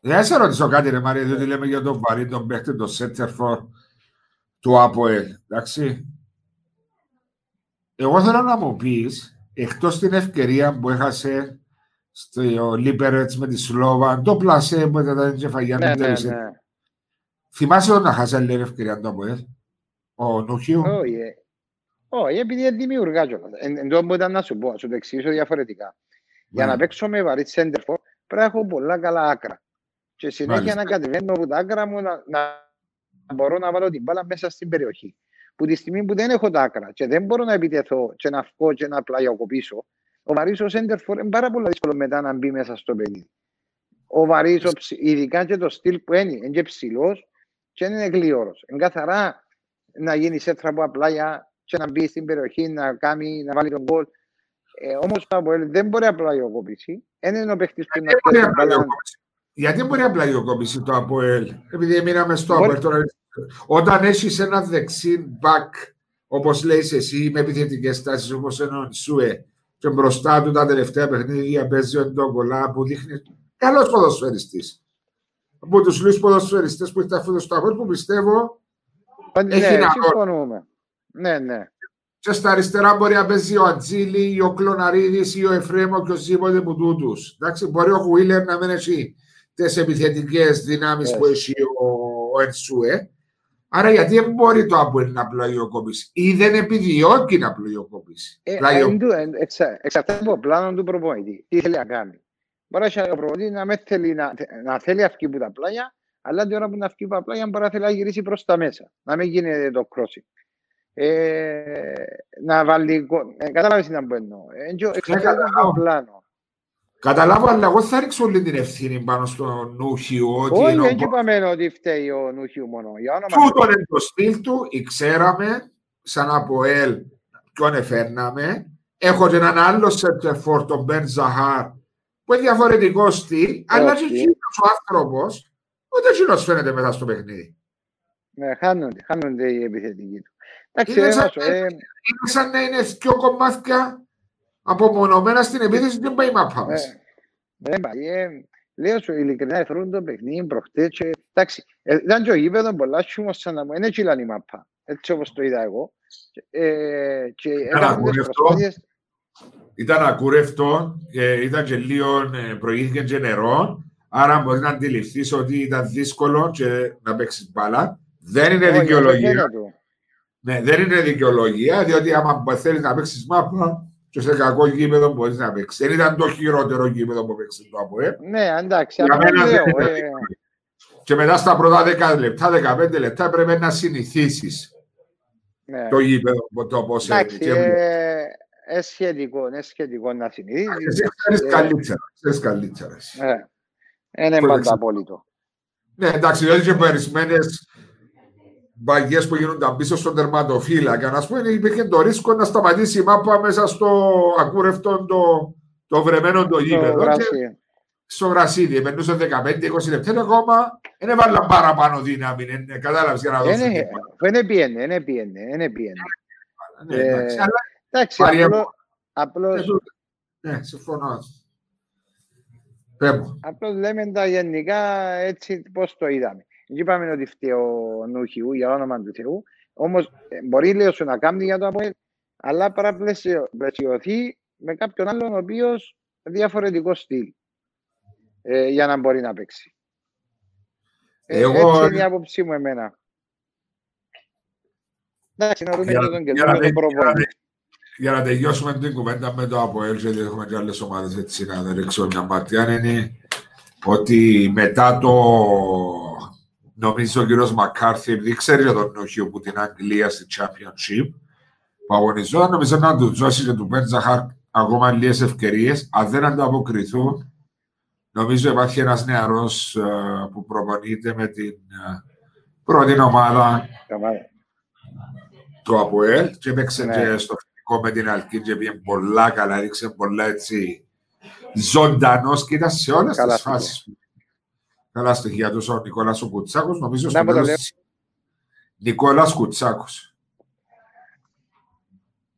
Δεν σε ρωτήσω κάτι ρε Μαρία, διότι λέμε για τον βαρύ, τον παίχτη, τον Σέτερφορ του ΑΠΟΕΛ, εντάξει. Εγώ θέλω να μου πεις, εκτός την ευκαιρία που έχασε στο Λίπερετς με τη Σλόβα, το πλασέ που ήταν την κεφαγιά
Ναι,
του
ναι,
τέλειωσε.
ναι.
Θυμάσαι όταν χάσε άλλη ευκαιρία το ΑΠΟΕΛ, ο Νουχίου.
Όχι, ε. Όχι, επειδή είναι δημιουργά κιόλας. Εν, εν τω που ήταν να σου πω, να σου το εξηγήσω διαφορετικά. Για
Ναι.
να παίξω με βαρύ σέντερφορ, πρέπει να έχω πολλά καλά άκρα. Και συνέχεια
Μάλιστα.
να κατεβαίνω από τα άκρα μου να, να μπορώ να βάλω την μπάλα μέσα στην περιοχή. Που τη στιγμή που δεν έχω τα άκρα και δεν μπορώ να επιτεθώ και να βγω και να πλαγιοκοπήσω, ο βαρύς ο σέντερφορ είναι πάρα πολύ δύσκολο μετά να μπει μέσα στο παιδί. Ο βαρύς, ο ψ- ειδικά και το στυλ που είναι, είναι και ψηλός και είναι γλυόρος. Είναι καθαρά να γίνεις σέτρα από απλά για και να μπει στην περιοχή, να, κάνει, να βάλει τον γκολ. Ε, όμως το Αποέλ δεν μπορεί απλά να πλαγιοκοπήσει. Δεν είναι ο παίχτης που να
Γιατί μπορεί
πιάσει
να
την μπάλα.
πλαγιοκοπήσει- Γιατί μπορεί να πλαγιοκοπήσει το ΑΠΟΕΛ, επειδή μείναμε στο
Μπορεί-
ΑΠΟΕΛ τώρα. Όταν έχεις ένα δεξί μπακ, όπως λέει εσύ, με επιθετικές τάσεις όπως ένα Σουέ, και μπροστά του τα τελευταία παιχνίδια παίζει ο Ντόγκολα που δείχνει καλός ποδοσφαιριστής. Από τους λίγους ποδοσφαιριστές που ήρθαν αυτό στο ΑΠΟΕΛ που πιστεύω
Ναι,
Έχει να-
συμφωνούμε. Ναι, ναι.
και στα αριστερά μπορεί να παίζει ο Ατζήλη ή ο Κλωναρίδης ή ο Εφρέμο και οσδήποτε που τούτους. Εντάξει, μπορεί ο Χουίλερ να μην έχει τις επιθετικές δυνάμεις
Yes.
που έχει ο, ο Ενσούε. Άρα γιατί δεν μπορεί το Αποέλ να πλαγιοκοπήσει ή δεν επιδιώκει να πλαγιοκοπήσει.
Ε,
Πλαγιο-
εν τω- εν- εξα- Εξαρτάται από το πλάνο του προπονητή. Τι θέλει να κάνει. Μπορεί να έχει ο προπονητή να, με θέλει, να, να θέλει αυκή που τα πλάγια, αλλά την ώρα που να αυκή που τα πλάγια μπορεί να θέλει να γυρίσει προς τα μέσα. Να μην γίνει το crossing. Ε, να βάλει... γκολ. Ε, κατάλαβες τι να πω εννοώ. Ε, εντζο- Εξαρτάται από
καταλάβω.
το πλάνο.
Καταλάβω, αλλά εγώ θα ρίξω όλη την ευθύνη πάνω στο Νούχιο. Ότι
Όχι,
είναι ο
δεν είπαμε ότι φταίει ο Νούχιου μόνο. Για όνομα του
Τούτον είναι το στυλ του, ξέραμε, σαν από ελ, ποιον εφέρναμε. Έχω και έναν άλλο σερτερφόρ, τον Μπεν Ζαχάρ, που είναι διαφορετικό στυλ, αλλά και
Όχι.
εκείνος ο άνθρωπος, ούτε εκείνος φαίνεται μέσα στο παιχνίδι.
Ναι, χάνονται, χάνονται οι επιθετικοί του. Εντάξει,
Είναι
ρε,
σαν-
Βάσο, ε,
Είναι σαν να είναι δυο κομμάτια απομονωμένα στην επίθεση, δεν πάει μαπά μας.
Ε, Δεν πάει. Ε, λέω σου ειλικρινά, εθρούν το παιχνίδι προχτές και... Εντάξει, ε, ήταν και ο γήπεδος πολλά σιούμος σαν να μου, είναι τσίλαν η μαπά. Έτσι όπως το είδα εγώ. Και, ε, και έκαναν τις
ακούνε αυτό.
προσπάθειες...
Ήταν ακούρευτο και ήταν και λίγο, ε, προηγήθηκε και νερό, άρα μπορεί να αντιληφθείς ότι ήταν δύσκολο και να παίξεις μπάλα. Δεν είναι
Όχι,
δικαιολογία.
Δεν είναι του.
Ναι, δεν είναι δικαιολογία, διότι άμα θέλεις να παίξεις μάπα, και σε κακό γήπεδο μπορείς να παίξεις. Δεν ήταν το χειρότερο γήπεδο που παίξει το ΑΠΟΕΛ.
Ναι, εντάξει.
Για
απλά
μένα
λέω,
δεν ήταν.
ε,
Και μετά στα πρώτα 10 λεπτά, 15 λεπτά πρέπει να συνηθίσεις
ναι.
το γήπεδο το πώς
Εντάξει, ε, ε, σχετικό, είναι σχετικό να συνειδήσεις.
Εσύ ξέρεις
ε,
καλύτερα. Ξέρεις καλύτερα. εσύ.
Ε, είναι
Που
πάντα
έξι-
απόλυτο.
Ναι, εντάξει, διότι και περισμένες μπαγιέ που γίνονταν πίσω στον τερματοφύλακα. Να πούμε, υπήρχε το ρίσκο να σταματήσει η μάπα μέσα στο ακούρευτο το, το βρεμένο το
Το
γήπεδο. Και
γράσι.
στο γρασίδι, περνούσε 15-20 λεπτά και ακόμα δεν έβαλαν παραπάνω δύναμη. ε, Κατάλαβες για να δώσει.
Είναι- Είναι πιένε, είναι πιένε, είναι πιένε.
Ναι, εντάξει,
ε,
αλλά
Εντάξει,
Πάρει
απλώς,
έμπο-
απλώς,
ε, τούτο. Ναι, συμφωνώ. Πέμπω.
απλώς λέμε τα γενικά έτσι πώς το είδαμε. Δεν είπαμε ότι φταίει ο Νούχιου για όνομα του Θεού, όμως ε, μπορεί λέω σου να κάνει για το ΑΠΟΕΛ, αλλά πρέπει να πλαισιο- πλαισιωθεί με κάποιον άλλον ο οποίος διαφορετικό στυλ ε, για να μπορεί να παίξει. Ε,
Εγώ-
έτσι είναι η άποψή μου εμένα. Εντάξει, να δούμε
Για-
και τον
για
καιρό
να
με τον
τε- για να
προπονητή.
τε- Για να τελειώσουμε την κουβέντα με το ΑΠΟΕΛ, γιατί έχουμε και άλλες ομάδες έτσι να δεν ρίξω μια ματιά, είναι ότι μετά το νομίζω ο κύριος Μακάρθι, επειδή ξέρει για τον Νοχείο που την Αγγλία στη Championship, που αγωνιζόταν, νομίζω να του δώσει και του Μπέντζαχαρ ακόμα λίγες ευκαιρίες. Αν δεν ανταποκριθούν, νομίζω υπάρχει ένας νεαρός ε, που προπονείται με την ε, πρώτη ομάδα
Σταμάτα.
του ΑΠΟΕΛ και έπαιξε
Ναι.
και στο φιλικό με την Αλκή και πήγε πολλά καλά, έδειξε πολλά έτσι ζωντανός και ήταν σε όλες
Καλά
τις
στοιχεία.
φάσεις. Καλά στοιχεία τους ο Νικόλας ο Κουτσάκος, νομίζω
Να
στο
μου το
τέλος
λέω.
της- Νικόλας Κουτσάκος.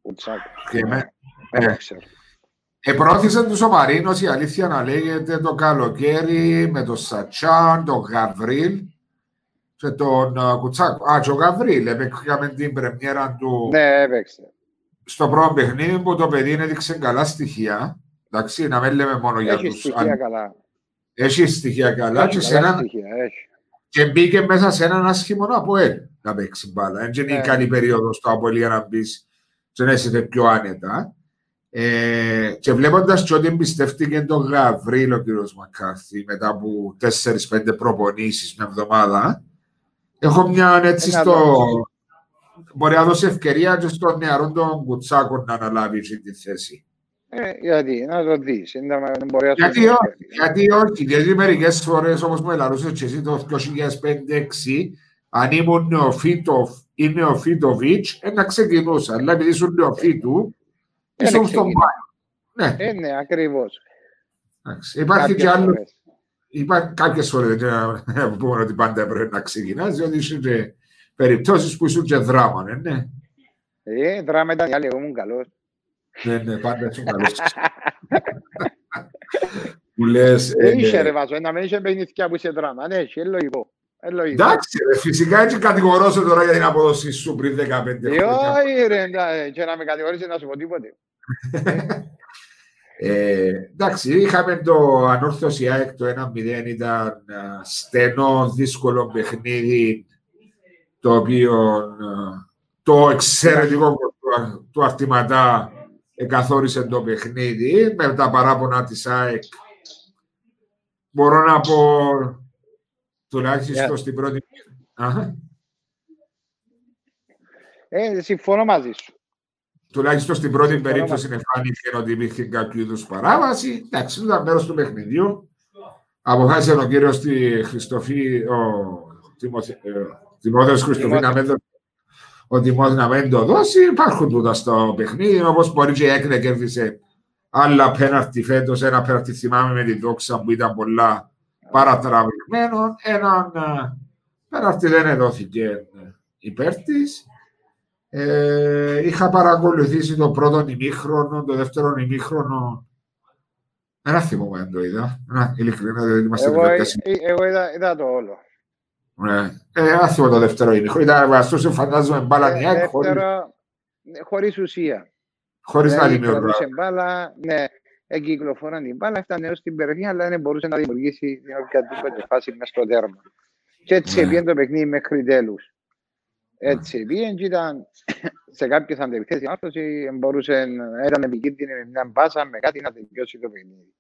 Κουτσάκος.
Και με,
Δεν
ε,
ξέρω.
Επρόθεσε τους ο Μαρίνος, η αλήθεια να λέγεται, το καλοκαίρι με τον Σατσάν, τον Γαβρίλ και τον ε, Κουτσάκο. Α, και ο Γαβρίλ, έπαιξαμε την πρεμιέρα του
Ναι, έπαιξε.
στο πρώτο παιχνίδι που το παιδί έδειξε καλά στοιχεία. Εντάξει, να μην λέμε μόνο για
Έχει
τους
στοιχεία
αν-
καλά.
Έχει στοιχεία καλά και,
Έχει
σε
καλά
έναν,
στοιχεία, έχει.
και μπήκε μέσα σε έναν άσχημο Αποέλ να παίξει μπάλα. Δεν είναι η
Ναι.
καλή περίοδος στο Αποέλ για να μπεις και να είσαι πιο άνετα. Ε, και βλέποντας και ότι εμπιστεύτηκε τον Γαβρίλ ο κ. Μακάρθη μετά από 4-5 προπονήσεις μια εβδομάδα, έχω μια έτσι
Ένα
στο.
λόγο.
Μπορεί να δώσει ευκαιρία και στον νεαρό τον Κουτσάκο να αναλάβει αυτή τη θέση.
Ε, γιατί, να το δεις. είναι να- δεν μπορεί να σου
Γιατί
το
όχι,
πει.
γιατί όχι, γιατί μερικές φορές όπως μου ελαρούσε και εσύ το 2005-2006, αν ήμουν νεοφύτο ή νεοφύτοβιτς, να ξεκινούσα. Αλλά επειδή ήσουν νεοφύτου,
Δεν
ήσουν στον
ξεκινά.
πάνω. Ναι,
Ε, ναι, ακριβώς.
εντάξει. υπάρχει και
Κάποιες
άλλο.
φορές.
Υπάρχει κάποιες φορές δεν να [laughs] πούμε ότι πάντα έπρεπε να ξεκινάς, διότι ήσουν και περιπτώσεις που ήσουν και δράμα. Ναι, ναι.
Ε, δράμα ήταν οι άλλοι, εγώ ήμουν καλός.
Ναι, ναι πάντα ήσουν [laughs] καλό. που λες.
Ε, είχε ρε βάζω, να μην είχε παιχνίδια που είσαι δράμα. Ναι, έχει, είναι λογικό. Είναι λογικό.
Εντάξει, ρε, φυσικά έτσι κατηγορώ σε τώρα για την απόδοση σου πριν 15
Ε,
χρόνια.
όχι ρε, εντά- και να με κατηγορήσει να σου πω τίποτε. [laughs]
Ε, εντάξει, είχαμε το ανόρθωση ΑΕΚ το 1-0, ήταν α, στενό, δύσκολο παιχνίδι, το οποίο α, το εξαιρετικό γκολ του, του Αρτηματά εκαθόρισε το παιχνίδι με τα παράπονα της ΑΕΚ. Μπορώ να πω τουλάχιστον
Yeah.
στην πρώτη... Αχα.
Ε, συμφωνώ μαζί σου.
Τουλάχιστον στην πρώτη
Συμφωνώ
περίπτωση εμφάνιθηκε ότι υπήρχε κάποιο είδους παράβαση. Εντάξει, ήταν μέρος του παιχνιδιού. Αποφάσισε ο κύριος τη Χριστοφή, ο Τιμόθεος Χριστοφή να μην το- ο Τιμόθεος να μην το δώσει. Υπάρχουν τούτα στο παιχνίδι, όπως μπορεί και η Έκνε κέρδισε άλλα πέναρτη φέτος. Ένα πέναρτη θυμάμαι με την δόξα που ήταν πολλά παρατραβηγμένο. Έναν ε, πέναρτη δεν εδόθηκε ε, υπέρ της. Ε, είχα παρακολουθήσει το πρώτο ημίχρονο, το δεύτερο ημίχρονο. Δεν θυμόμαι αν το είδα. Να, ειλικρινά δεν είμαστε
Εγώ,
διαδικασία.
ε, εγώ είδα, είδα το όλο.
Ναι. Ε, δεν θυμώ το δεύτερο ημίχρονο. Ήταν βαστούσε φαντάζομαι μπάλα
Ε,
νιά χωρίς,
δεύτερο, ναι, χωρίς ουσία.
χωρίς να
Δηλαδή,
δημιουργά.
κρατούσε μπάλα, ναι, εγκυκλοφόραν την μπάλα, έφτανε έως την περιοχή, αλλά δεν μπορούσε να δημιουργήσει την οποιαδήποτε φάση μέσα στο τέρμα. Και έτσι
Ναι.
πήγαινε το παιχνίδι μέχρι τέλους. Έτσι, πήγαινε και ήταν σε κάποιες αντεπιθέσεις ανόρθωση, μπορούσε, να ήταν επικίνδυνη με μια μπάσα, με κάτι να τελειώσει το παιχνίδι.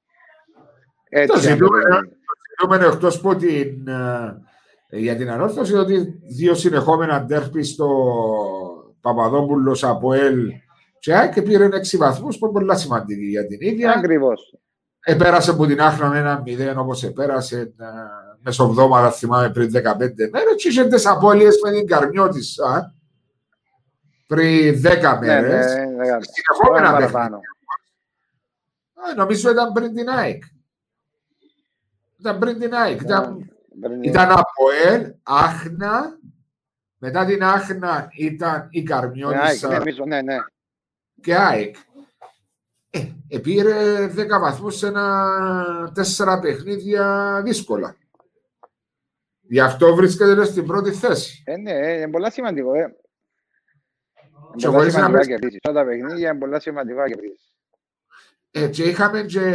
Το
Έτσι,
ζητούμενο εκτός που την, ε, για την ανόρθωση ότι δύο συνεχόμενα ντέρπι στο Παπαδόπουλος από ΕΛ και ΑΕΚ και πήρε 6 βαθμούς που είναι πολύ σημαντική για την ίδια.
Ακριβώς.
Επέρασε από την Άχναν ένα 0 όπως επέρασε ε, μεσοβδόμαδα θυμάμαι πριν 15 μέρες και είχε τις απώλειες με την Καρμιώτισσα πριν 10
Ναι,
μέρες.
ναι, ναι, ναι.
Συνεχόμενα
Πάμε
παιχνίδια.
παραπάνω.
Ε, Νομίζω ήταν πριν την ΑΕΚ. Ήταν πριν την ΑΕΚ. Ήταν,
Πριν-
ήταν από ΕΛ, Άχνα, μετά την Άχνα ήταν η
Ναι,
Καρμιώτισσα
ναι, νομίζω, ναι, ναι.
και ΑΕΚ. Ε, επήρε 10 βαθμούς σε ένα τέσσερα παιχνίδια δύσκολα. Γι' αυτό βρίσκεται στην πρώτη θέση.
Ε, ναι, ε, είναι πολύ σημαντικό. Ε.
Και
Είναι
χωρίς
πολύ
να
σημαντικό να
πες-
κερδίσεις. Αυτά τα παιχνίδια είναι πολύ σημαντικό να κερδίσεις.
Ε, και είχαμε και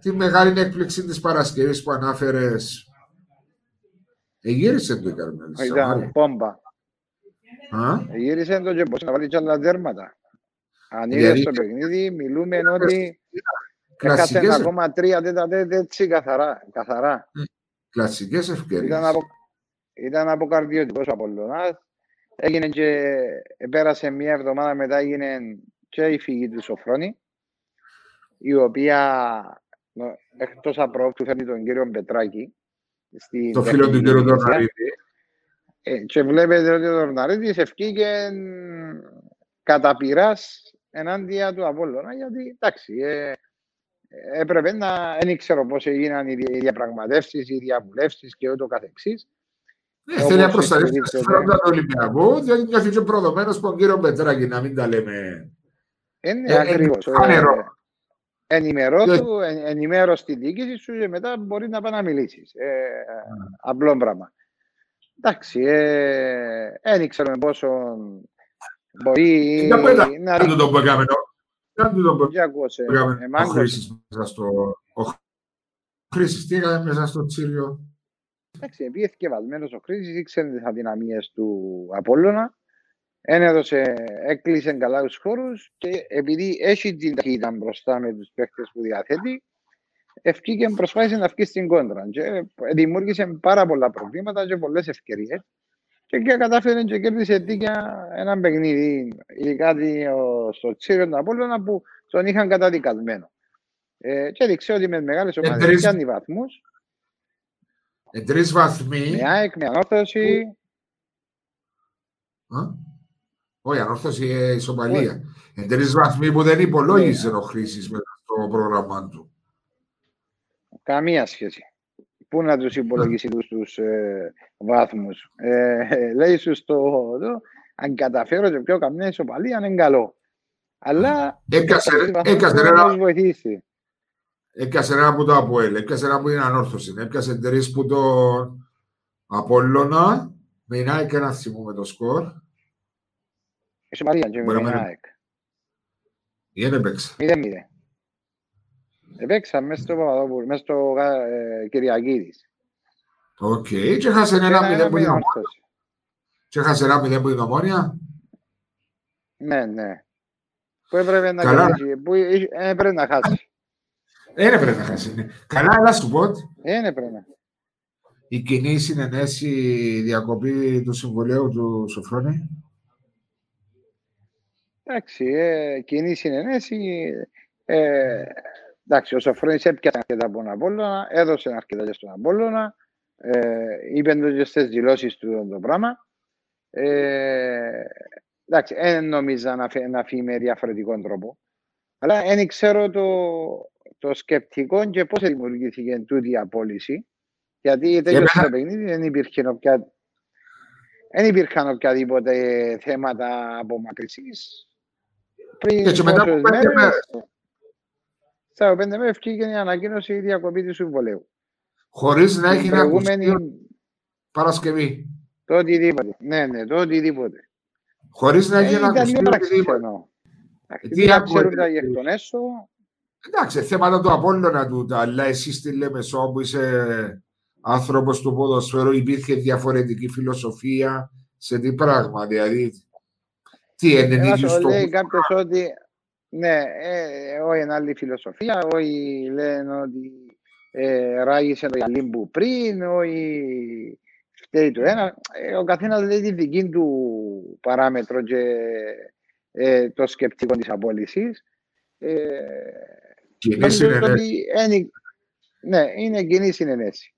τη μεγάλη έκπληξη της Παρασκευής που ανάφερες. Ε, γύρισε το η Καρμιώτισσα.
Ήταν
Μάρια.
πόμπα.
Α,
Γύρισε το και μπορούσε να βάλεις και άλλα τέρματα. Αν
Δηλαδή-
είδες το παιχνίδι, μιλούμε ότι έχασε
Κλασικές,
ένα ακόμα τρία τέτα τέτα έτσι καθαρά. καθαρά.
κλασικές
Ήταν,
ευκαιρίες.
απο... ήταν αποκαρδιωτικός ο Απολλωνάς. Έγινε και πέρασε μια εβδομάδα μετά έγινε και η φυγή του Σοφρόνη η οποία νο- εκτός απρόπτου φέρνει τον κύριο Πετράκη στην
Το φίλο του
τεχνική
κ.
υπηρεσία.
Τορναρίδη.
Ε, και βλέπετε ότι ο Τορναρίδης ευκήκε κατά πειράς ενάντια του Απόλλωνα γιατί εντάξει ε, έπρεπε να δεν ξέρω πώς έγιναν οι δια- οι διαπραγματεύσεις, οι διαβουλεύσεις και ούτω καθεξής
Ε,
Όπως
θέλει να προστατεύσει τα
εξελίσσεται.
συμφέροντα του Ολυμπιακού, διότι νιώθει και προδομένος από τον κύριο Πετράκη, να μην τα λέμε.
Είναι
Ε,
ακριβώς.
Ε, φανερό.
ενημερώσου, εν, ενημέρωσε τη διοίκηση σου και μετά μπορεί να πάει να μιλήσεις. Ε, Απλό πράγμα. Εντάξει, ε, δεν ξέρουμε πόσο μπορεί
Για πέτα,
να
Κάντου
ρίξει.
τον που έκαμε, κάντου τον που
Για ακούσε.
έκαμε
Ε,
ο
Μάγκος.
Χρήσης μέσα στο... Ο Χρήσης τι έκανε μέσα στο Τσίριο.
Εντάξει, επειδή εθικευασμένος ο Χρήσης ήξερε τις αδυναμίες του Απόλλωνα, Εν έδωσε, έκλεισε καλά τους χώρους και επειδή έχει την ταχύτητα μπροστά με τους παίχτες που διαθέτει, ευκήκε προσπάθησε να βγει στην κόντρα και δημιούργησε πάρα πολλά προβλήματα και πολλές ευκαιρίες και, και κατάφερε και κέρδισε δίκαια ένα παιχνίδι, ειδικά το- στο Τσίριο του Απόλλωνα που τον είχαν καταδικασμένο. Ε, και έδειξε ότι με μεγάλες ομάδες
τρεις-
πιάνει βαθμούς,
Ε, τρεις βαθμοί.
με ΑΕΚ, με ανόρθωση,
Α, Όχι, ανόρθωση ε, ισοπαλία. Ε, τρεις βαθμοί που δεν υπολόγιζε ο Χρήσης μέσα στο πρόγραμμά του.
Καμία σχέση. Πού να τους υπολογίσει τους, τους ε, βάθμους. Ε, λέει σου στο εδώ, αν καταφέρω και πιο καμιά ισοπαλία είναι καλό. Αλλά
Έκασε,
οι βαθμούς
έκασε
πρέπει
ένα
να τους βοηθήσει.
Έπιασε ένα που το Αποέλ, έπιασε ένα που την Ανόρθωση, έπιασε τρεις που τον Απόλλωνα, με η ΑΕΚ ένα θυμούμε το σκορ,
Ισοπαλία και με
Μπορεί
την
να-
ΑΕΚ.
ή δεν έπαιξε.
Μηδέν μηδέν. Επέξα μέσα στο Παπαδόπουλο, μέσα στο ε, Κυριακίδης.
Οκ, και έχασε
Και
ένα
ένα-
μηδέν
ένα
που την
με
Ομόνια.
όρθωση.
Και έχασε ένα μηδέν που την Ομόνια.
Ναι, ναι. Που έπρεπε να
Καλά.
κερδίσει, που είχε- έπρεπε να χάσει.
Δεν έπρεπε να χάσει. ναι. Καλά, αλλά σου πω ότι
Δεν έπρεπε να.
η κοινή συνενέση διακοπή του συμβολέου του Σοφρόνη.
Εντάξει, ε, κοινή συνενέση. Ε, εντάξει, ο Σοφρόνης έπιασε αρκετά από τον Απόλλωνα, έδωσε αρκετά και στον Απόλλωνα, ε, είπε το και στις δηλώσεις του το πράγμα. Ε, εντάξει, δεν νόμιζα να, φε- να φύγει με διαφορετικό τρόπο. Αλλά δεν ξέρω το, το σκεπτικό και πώς δημιουργήθηκε τούτη η απόλυση. Γιατί τέλειωσε
εμένα-
το παιχνίδι, δεν υπήρχε οποια... Δεν υπήρχαν οποιαδήποτε θέματα απομακρυσής. Πριν
Και, και μετά από
πόσες
πέντε
μέρες,
μέρες,
στα πέντε μέρες βγήκε η ανακοίνωση η διακοπή του συμβολέου.
χωρίς να έχει
Την
ένα
προηγούμενη,
ακουστείο Παρασκευή.
το οτιδήποτε. Ναι, ναι, το οτιδήποτε.
Χωρίς να
Ε,
έχει ένα
ήταν
ακουστείο
μια
οτιδήποτε.
εννοώ.
τι
Τι να
άκουγε,
ξέρουν τα
ε,
εκ των έσω.
Εντάξει, θέματα του Απόλλωνα τούτα, αλλά εσύ στη Λεμεσό που είσαι άνθρωπος του ποδοσφαίρου, υπήρχε διαφορετική φιλοσοφία σε τι πράγμα, δηλαδή. Τι είναι νίκη
στο... Λέει κάποιος ότι ναι, ε, όχι είναι άλλη φιλοσοφία, όχι λένε ότι ε, ράγισε το Ιαλίμπου πριν, όχι φταίει το ένα. Ε, ο καθένας λέει τη δική του παράμετρο και ε, το σκεπτικό της απόλυσης. Ε,
κοινή συνενέση.
Ναι, είναι κοινή συνενέση.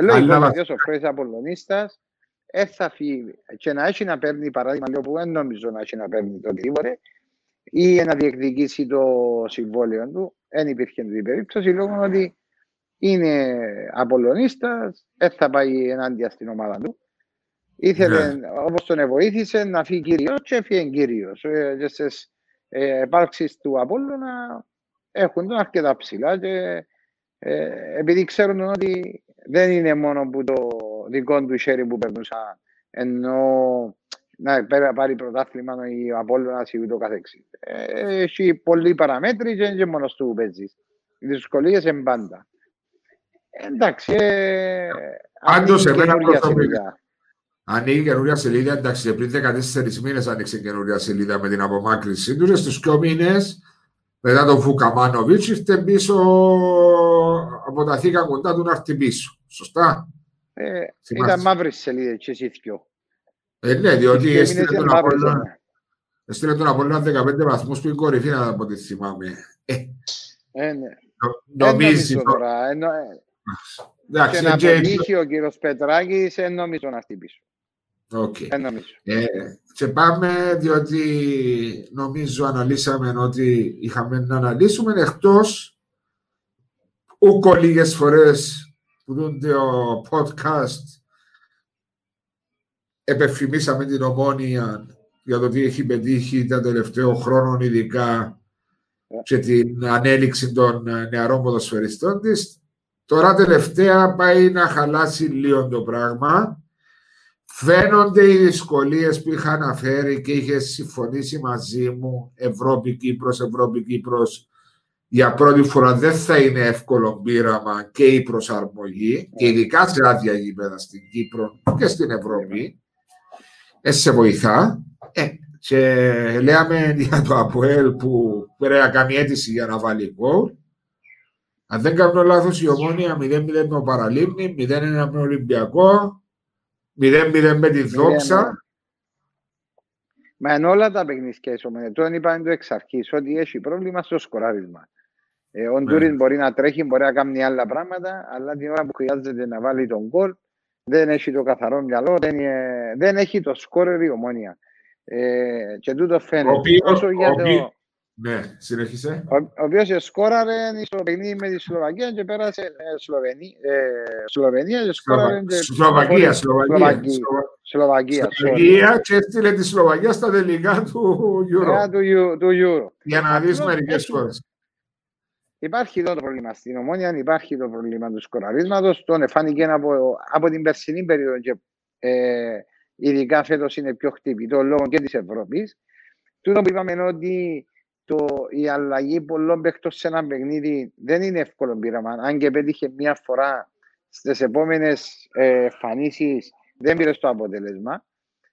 Λόγω ότι ο Φρέης Απολλωνίστας θα φύγει και να έχει να παίρνει παράδειγμα που δεν νομίζω να έχει να παίρνει το οτιδήποτε ή να διεκδικήσει το συμβόλαιο του. Δεν υπήρχε την περίπτωση λόγω ότι είναι Απολλωνίστας, δεν θα πάει ενάντια στην ομάδα του. Ήθελε, ναι. όπως τον βοήθησε, να φύγει κύριος και έφυγε κύριος. Ε, και στις επάρξεις του Απόλλωνα έχουν τον αρκετά ψηλά και ε, επειδή ξέρουν ότι δεν είναι μόνο που το δικό του χέρι που περνούσα ενώ να πάρει πρωτάθλημα ο Απόλλωνας ή ούτω καθεξής. Ε, έχει πολλοί παραμέτροι και είναι μόνος του που παίζεις. Οι δυσκολίες είναι πάντα. Εντάξει. Ε,
Πάντως, εμένα προσωπικά. Ανοίγει καινούργια σελίδα, εντάξει, πριν 14 μήνες άνοιξε καινούργια σελίδα με την απομάκρυνσή του. Στους πιο μήνες, μετά τον Φουκαμάνοβιτς, ήρθε πίσω από τα θήκα κοντά του να έρθει πίσω. Σωστά.
Ε, ήταν μαύρης σελίδα, και εσύ πιο.
Ε, ναι, διότι έστειλε τον Απόλλωνα. Έστειλε τον Απόλλωνα 15 βαθμούς που είναι κορυφή, από ό,τι θυμάμαι.
Ε, ε ναι.
Νομίζεις
τώρα. Εννο... Εντάξει, και να αποτύχει ο κύριος Πετράκης, δεν νομίζω να χτυπήσω.
Okay. Ε, και πάμε, διότι νομίζω αναλύσαμε ότι είχαμε να αναλύσουμε εκτός ούκο λίγες φορές που δούνται ο podcast επεφημίσαμε την ομόνια για το τι έχει πετύχει τα τελευταίο χρόνο ειδικά και την ανέλυξη των νεαρών ποδοσφαιριστών της. Τώρα τελευταία πάει να χαλάσει λίγο το πράγμα. Φαίνονται οι δυσκολίες που είχα αναφέρει και είχε συμφωνήσει μαζί μου Ευρώπη-Κύπρος, Ευρώπη-Κύπρος για πρώτη φορά δεν θα είναι εύκολο πείραμα και η προσαρμογή και ειδικά σε άδεια γήπεδα στην Κύπρο και στην Ευρώπη ε, σε βοηθά. Ε, και λέμε για το Αποέλ που πρέπει να κάνει αίτηση για να βάλει γκολ. Αν δεν κάνω λάθος, η ομόνια 0-0 με το Παραλίμνη, 0-1 με το Ολυμπιακό, 0-0 με τη Δόξα.
Μα εν όλα τα παιχνίδια η ομόνια. Τώρα είπαμε το εξ αρχής ότι έχει πρόβλημα στο σκοράρισμα. Ε, ο Ντούριν ναι. μπορεί να τρέχει, μπορεί να κάνει άλλα πράγματα, αλλά την ώρα που χρειάζεται να βάλει τον γκολ, δεν έχει το καθαρό μυαλό, δεν, είναι, δεν έχει το σκόρερ η ομόνια. Ε, και τούτο φαίνεται. Ο οποίος,
για το... Ναι, συνέχισε.
Ο, ο οποίος σκόραρε στο παιχνίδι με τη Σλοβακία και πέρασε ε, Σλοβενί, ε, Σλοβενία και σκόραρε.
Σλοβακία, Σλοβακία.
Σλοβακία.
Σλοβακία και έστειλε τη Σλοβακία στα τελικά του
Euro. Του, του Euro.
Για να δεις μερικές φορές.
Υπάρχει εδώ το πρόβλημα στην Ομόνια, υπάρχει το πρόβλημα του σκοραρίσματος. Τον εφάνηκε από, από την περσινή περίοδο και ε, ειδικά φέτος είναι πιο χτυπητό λόγω και της Ευρώπης. Τούτο που είπαμε είναι ότι το, η αλλαγή πολλών παίχτων σε ένα παιχνίδι δεν είναι εύκολο πείραμα. Αν και πέτυχε μία φορά στις επόμενες εμφανίσεις, δεν πήρε το αποτέλεσμα.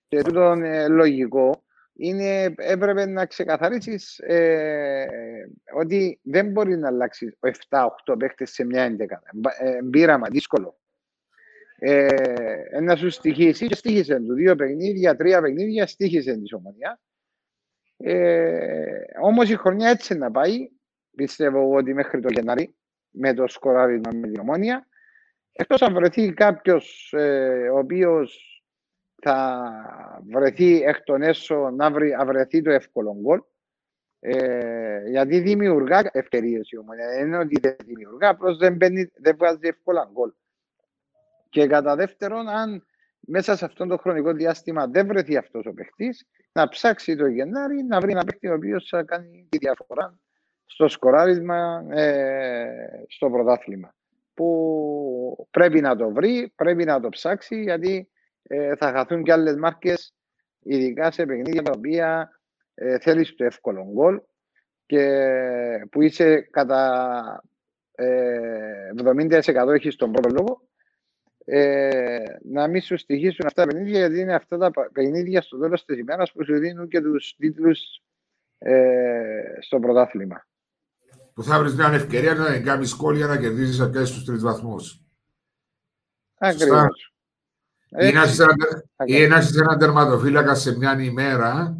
Και τούτο είναι λογικό είναι, έπρεπε να ξεκαθαρίσεις ε, ότι δεν μπορεί να αλλάξει 7-8 παίχτες σε μια 11. Ε, μπήραμα, δύσκολο. Ε, να σου στοιχήσει και στήχησε του. Δύο παιχνίδια, τρία παιχνίδια στήχησε της ομονία. Ε, Όμως η χρονιά έτσι να πάει, πιστεύω ότι μέχρι το Γενάρη, με το σκοράρισμα με την ομόνια. Εκτός αν βρεθεί κάποιος ε, ο οποίος θα βρεθεί εκ των έσω να βρει, βρεθεί το εύκολο γκολ. Ε, γιατί δημιουργά ευκαιρίες η ομονία. Δεν είναι ότι δεν δημιουργά, απλώς δεν, δεν βγάζει εύκολα γκολ. Και κατά δεύτερον, αν μέσα σε αυτό το χρονικό διάστημα δεν βρεθεί αυτός ο παιχτή, να ψάξει το Γενάρη να βρει ένα παίχτη ο οποίος θα κάνει τη διαφορά στο σκοράρισμα, ε, στο πρωτάθλημα. Που πρέπει να το βρει, πρέπει να το ψάξει, γιατί ε, θα χαθούν και άλλες μάρκες, ειδικά σε παιχνίδια τα οποία ε, θέλεις το εύκολο γκολ και που είσαι κατά ε, 70% έχεις τον πρώτο λόγο ε, να μην σου στοιχήσουν αυτά τα παιχνίδια, γιατί είναι αυτά τα παιχνίδια στο τέλος της ημέρας που σου δίνουν και τους τίτλους ε, στο πρωτάθλημα.
Που θα βρεις μια ευκαιρία να κάνει σχόλια να κερδίσει και στους τρεις βαθμούς.
Ακριβώς.
Ή να είσαι ένα τερματοφύλακα σε μια ημέρα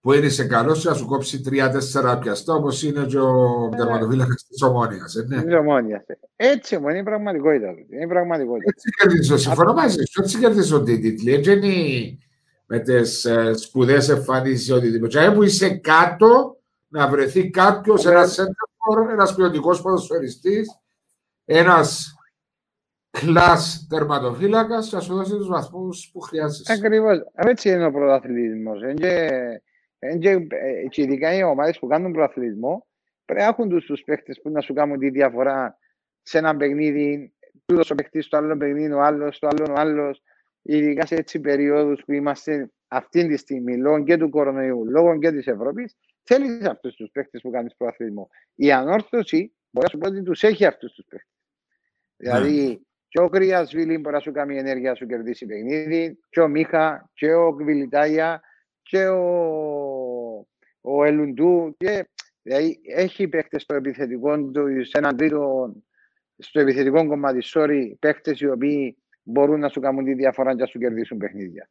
που είναι σε καλό να σου κόψει τρία-τέσσερα πιαστά, όπως είναι και ο ε, τερματοφύλακας της Ομόνιας.
Ε, ναι. Ομόνιας. Έτσι μόνο είναι η πραγματικότητα. Είναι η πραγματικότητα.
Έτσι κερδίζω. Συμφωνώ μαζί σου. Έτσι κερδίζω την τίτλη. Έτσι είναι με τις ε, σπουδέ εμφανίσεις οτιδήποτε. Αν που είσαι κάτω, να βρεθεί κάποιος, ένας center ένας ποιοτικός ποδοσφαιριστής, ένας κλα τερματοφύλακας, να σου δώσει τους βαθμούς που χρειάζεσαι.
Ακριβώς. Έτσι είναι ο πρωταθλητισμό. Και ειδικά οι ομάδες που κάνουν προαθλητισμό πρέπει να έχουν τους παίχτε που να σου κάνουν τη διαφορά σε ένα παιχνίδι. Τούτος ο παίχτη στο άλλο παιχνίδι, ο άλλος, στο άλλο ο άλλος. Ειδικά σε έτσι περιόδους που είμαστε αυτή τη στιγμή, λόγω και του κορονοϊού, λόγω και της Ευρώπης, θέλεις αυτούς τους παίχτε που κάνεις προαθλητισμό. Η ανόρθωση μπορεί να σου πω ότι τους έχει αυτούς τους παίχτε. Δηλαδή, και ο Κρυασβίλη μπορεί να σου κάνει ενέργεια να σου κερδίσει παιχνίδι, και ο Μίχα, και ο Κβιλιτάγια, και ο, ο Ελουντού. Και, δηλαδή, έχει παίχτες στο επιθετικό του, σε έναν τρίτο, στο επιθετικό κομμάτι, sorry, παίχτες οι οποίοι μπορούν να σου κάνουν τη διαφορά και να σου κερδίσουν παιχνίδια.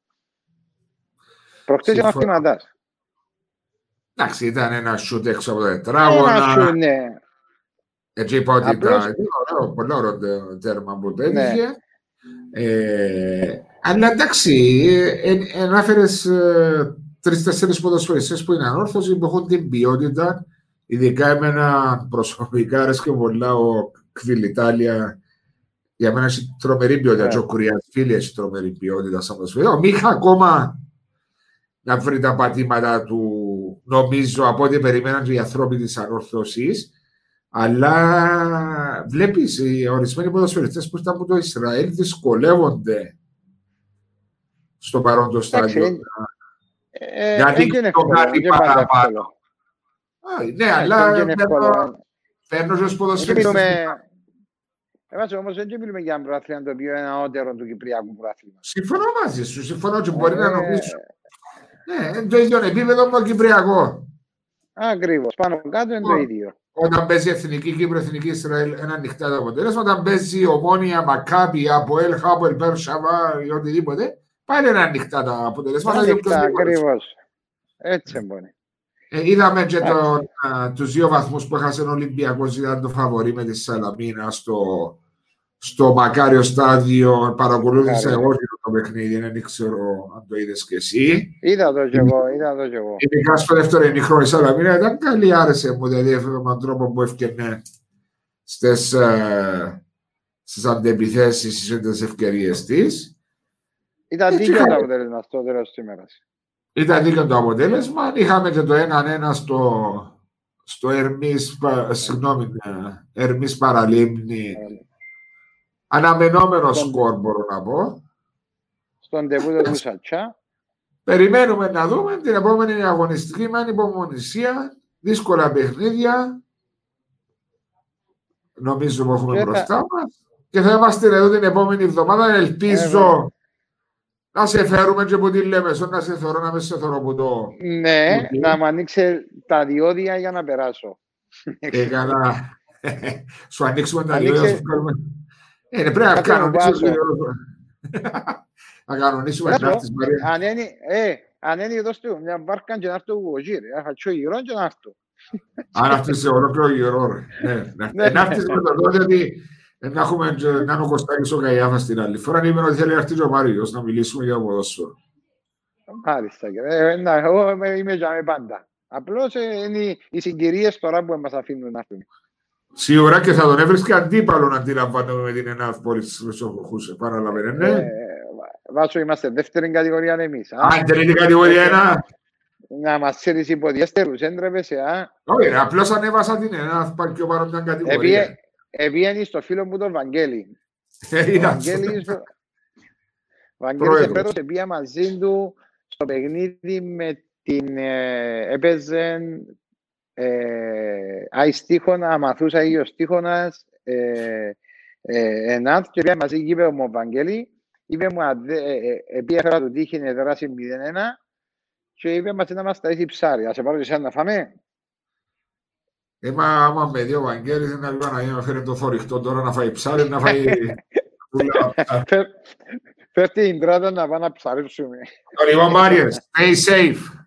Προχτές ήταν αυτήματας.
Εντάξει, ήταν ένα σούτ έξω από το τετράγωνα. Ένα σούτ, ναι. Έτσι είπα ότι ήταν πολύ ωραίο τέρμα που το ναι. έτυχε. Ε, αλλά εντάξει, ανάφερε ε, τρει-τέσσερι ποδοσφαιριστές που είναι ανόρθωσοι που έχουν την ποιότητα. Ειδικά εμένα προσωπικά αρέσει πολλά ο Κβιλιτάλια. Για μένα έχει τρομερή ποιότητα. Yeah. Ναι. ο φίλη έχει τρομερή ποιότητα σαν ποδοσφαιριστή. Ο Μίχα ακόμα να βρει τα πατήματα του, νομίζω, από ό,τι περιμέναν οι ανθρώποι της ανόρθωσης. Αλλά βλέπεις οι ορισμένοι ποδοσφαιριστές που ήταν από το Ισραήλ δυσκολεύονται στο παρόν το στάδιο.
Ε, Γιατί το κάτι παραπάνω.
Ναι, αλλά παίρνω ως ποδοσφαιριστές.
Εμάς όμως δεν μιλούμε για ένα πρωτάθλημα το οποίο είναι ανώτερο του Κυπριακού πρωτάθλημα.
Συμφωνώ μαζί σου, συμφωνώ και μπορεί να ε, νομίσω. Ναι, το ίδιο επίπεδο με το Κυπριακό.
Ακριβώς, πάνω κάτω είναι το ίδιο.
Όταν παίζει Εθνική Κύπρο, Εθνική Ισραήλ, ένα ανοιχτά το αποτέλεσμα. Όταν παίζει Ομόνια, Μακάπη, από Ελ, Χάπο, Περ, Σαβά ή οτιδήποτε, πάλι είναι ανοιχτά τα αποτελέσματα.
Ανοιχτά, ακριβώς. Έτσι μπορεί.
Ε, είδαμε και τον, τους δύο βαθμούς που έχασε ο Ολυμπιακός, ήταν το φαβορή με τη Σαλαμίνα στο, στο μακάριο στάδιο. Παρακολούθησα εγώ και το παιχνίδι, δεν ξέρω αν το είδες και εσύ.
Είδα το κι εγώ, είδα το κι εγώ.
Ειδικά στο δεύτερο ημιχρόνο η Σαλαμίνα ήταν καλή, άρεσε μου, δηλαδή με τον τρόπο που έφτιανε στις, ε, στις αντεπιθέσεις, στις ευκαιρίες της.
Ήταν δίκαιο το αποτέλεσμα στο τέλος της ημέρας.
Ήταν δίκαιο το αποτέλεσμα. Είχαμε και το 1-1 στο, στο Ερμής, συγγνώμη, ε, Ερμής Παραλίμνη. Αναμενόμενο σκορ μπορώ να πω.
Στον τεπούτο του Σατσά.
Περιμένουμε να δούμε την επόμενη αγωνιστική με ανυπομονησία. Δύσκολα παιχνίδια. Νομίζω που έχουμε μπροστά μας. Και θα είμαστε εδώ την επόμενη εβδομάδα. Ελπίζω να σε φέρουμε και που τη λέμε, να σε θεωρώ, να μες σε θεωρώ που το...
Ναι, να μου ανοίξει τα διόδια για να περάσω.
Ε, καλά. [laughs] Σου ανοίξουμε τα διόδια, σου κάνουμε... Ε, ναι, πρέπει να κανονίσουμε. Να κανονίσουμε [laughs] να έρθεις, Μαρία.
Αν είναι εδώ στο μια βάρκα και να έρθω εγώ γύρω, θα φατσώ γύρω και να έρθω.
Αν έρθεις σε ολόκληρο γύρω, ρε. Να έρθεις με τον τότε, γιατί να έχουμε να είναι ο Κωστάκης ο Καϊάφας την άλλη φορά. Είπαμε ότι θέλει να έρθει ο Μάριος να μιλήσουμε για ποδόσφαιρο.
Μάλιστα. Εγώ είμαι για πάντα. Απλώς είναι οι συγκυρίες τώρα που μας αφήνουν να έρθουν.
Σίγουρα και θα τον έβρισκε αντίπαλο να αντιλαμβάνομαι με την ΕΝΑΦ πόλη τη Χρυσοχούση. Παραλαβαίνε, ναι. Ε,
βάσο, είμαστε δεύτερη κατηγορία εμείς.
Α, τρίτη κατηγορία ένα.
Να μας ξέρεις υποδιέστερου, έντρεπε.
Όχι, απλώς ανέβασα την ΕΝΑΦ πάρει πιο παρόμοια κατηγορία.
Εβγαίνει στο φίλο μου τον Βαγγέλη. Ε, ο Βαγγέλης, Βαγγέλης φέτος πήγα μαζί του στο παιχνίδι με την ε, έπαιζε ε, αϊστίχονα, αμαθούσα ή ο στίχονας, ε, ε, ΕΝΑΤ και πήγαμε μαζί και είπε μου ο Βαγγέλη, είπε μου, επειδή έφερα το τύχη είναι δράση 0-1 και είπε μας να μας ταΐσει ψάρι. Ας σε πάρω και εσένα να φάμε.
Ε, μα άμα με δύο Βαγγέλης δεν είναι λίγο να φέρει το θοριχτό τώρα να φάει ψάρι, να φάει... [laughs]
Φέρ την τράτα να πάμε να ψαρίσουμε.
Λοιπόν, Μάριες, stay safe.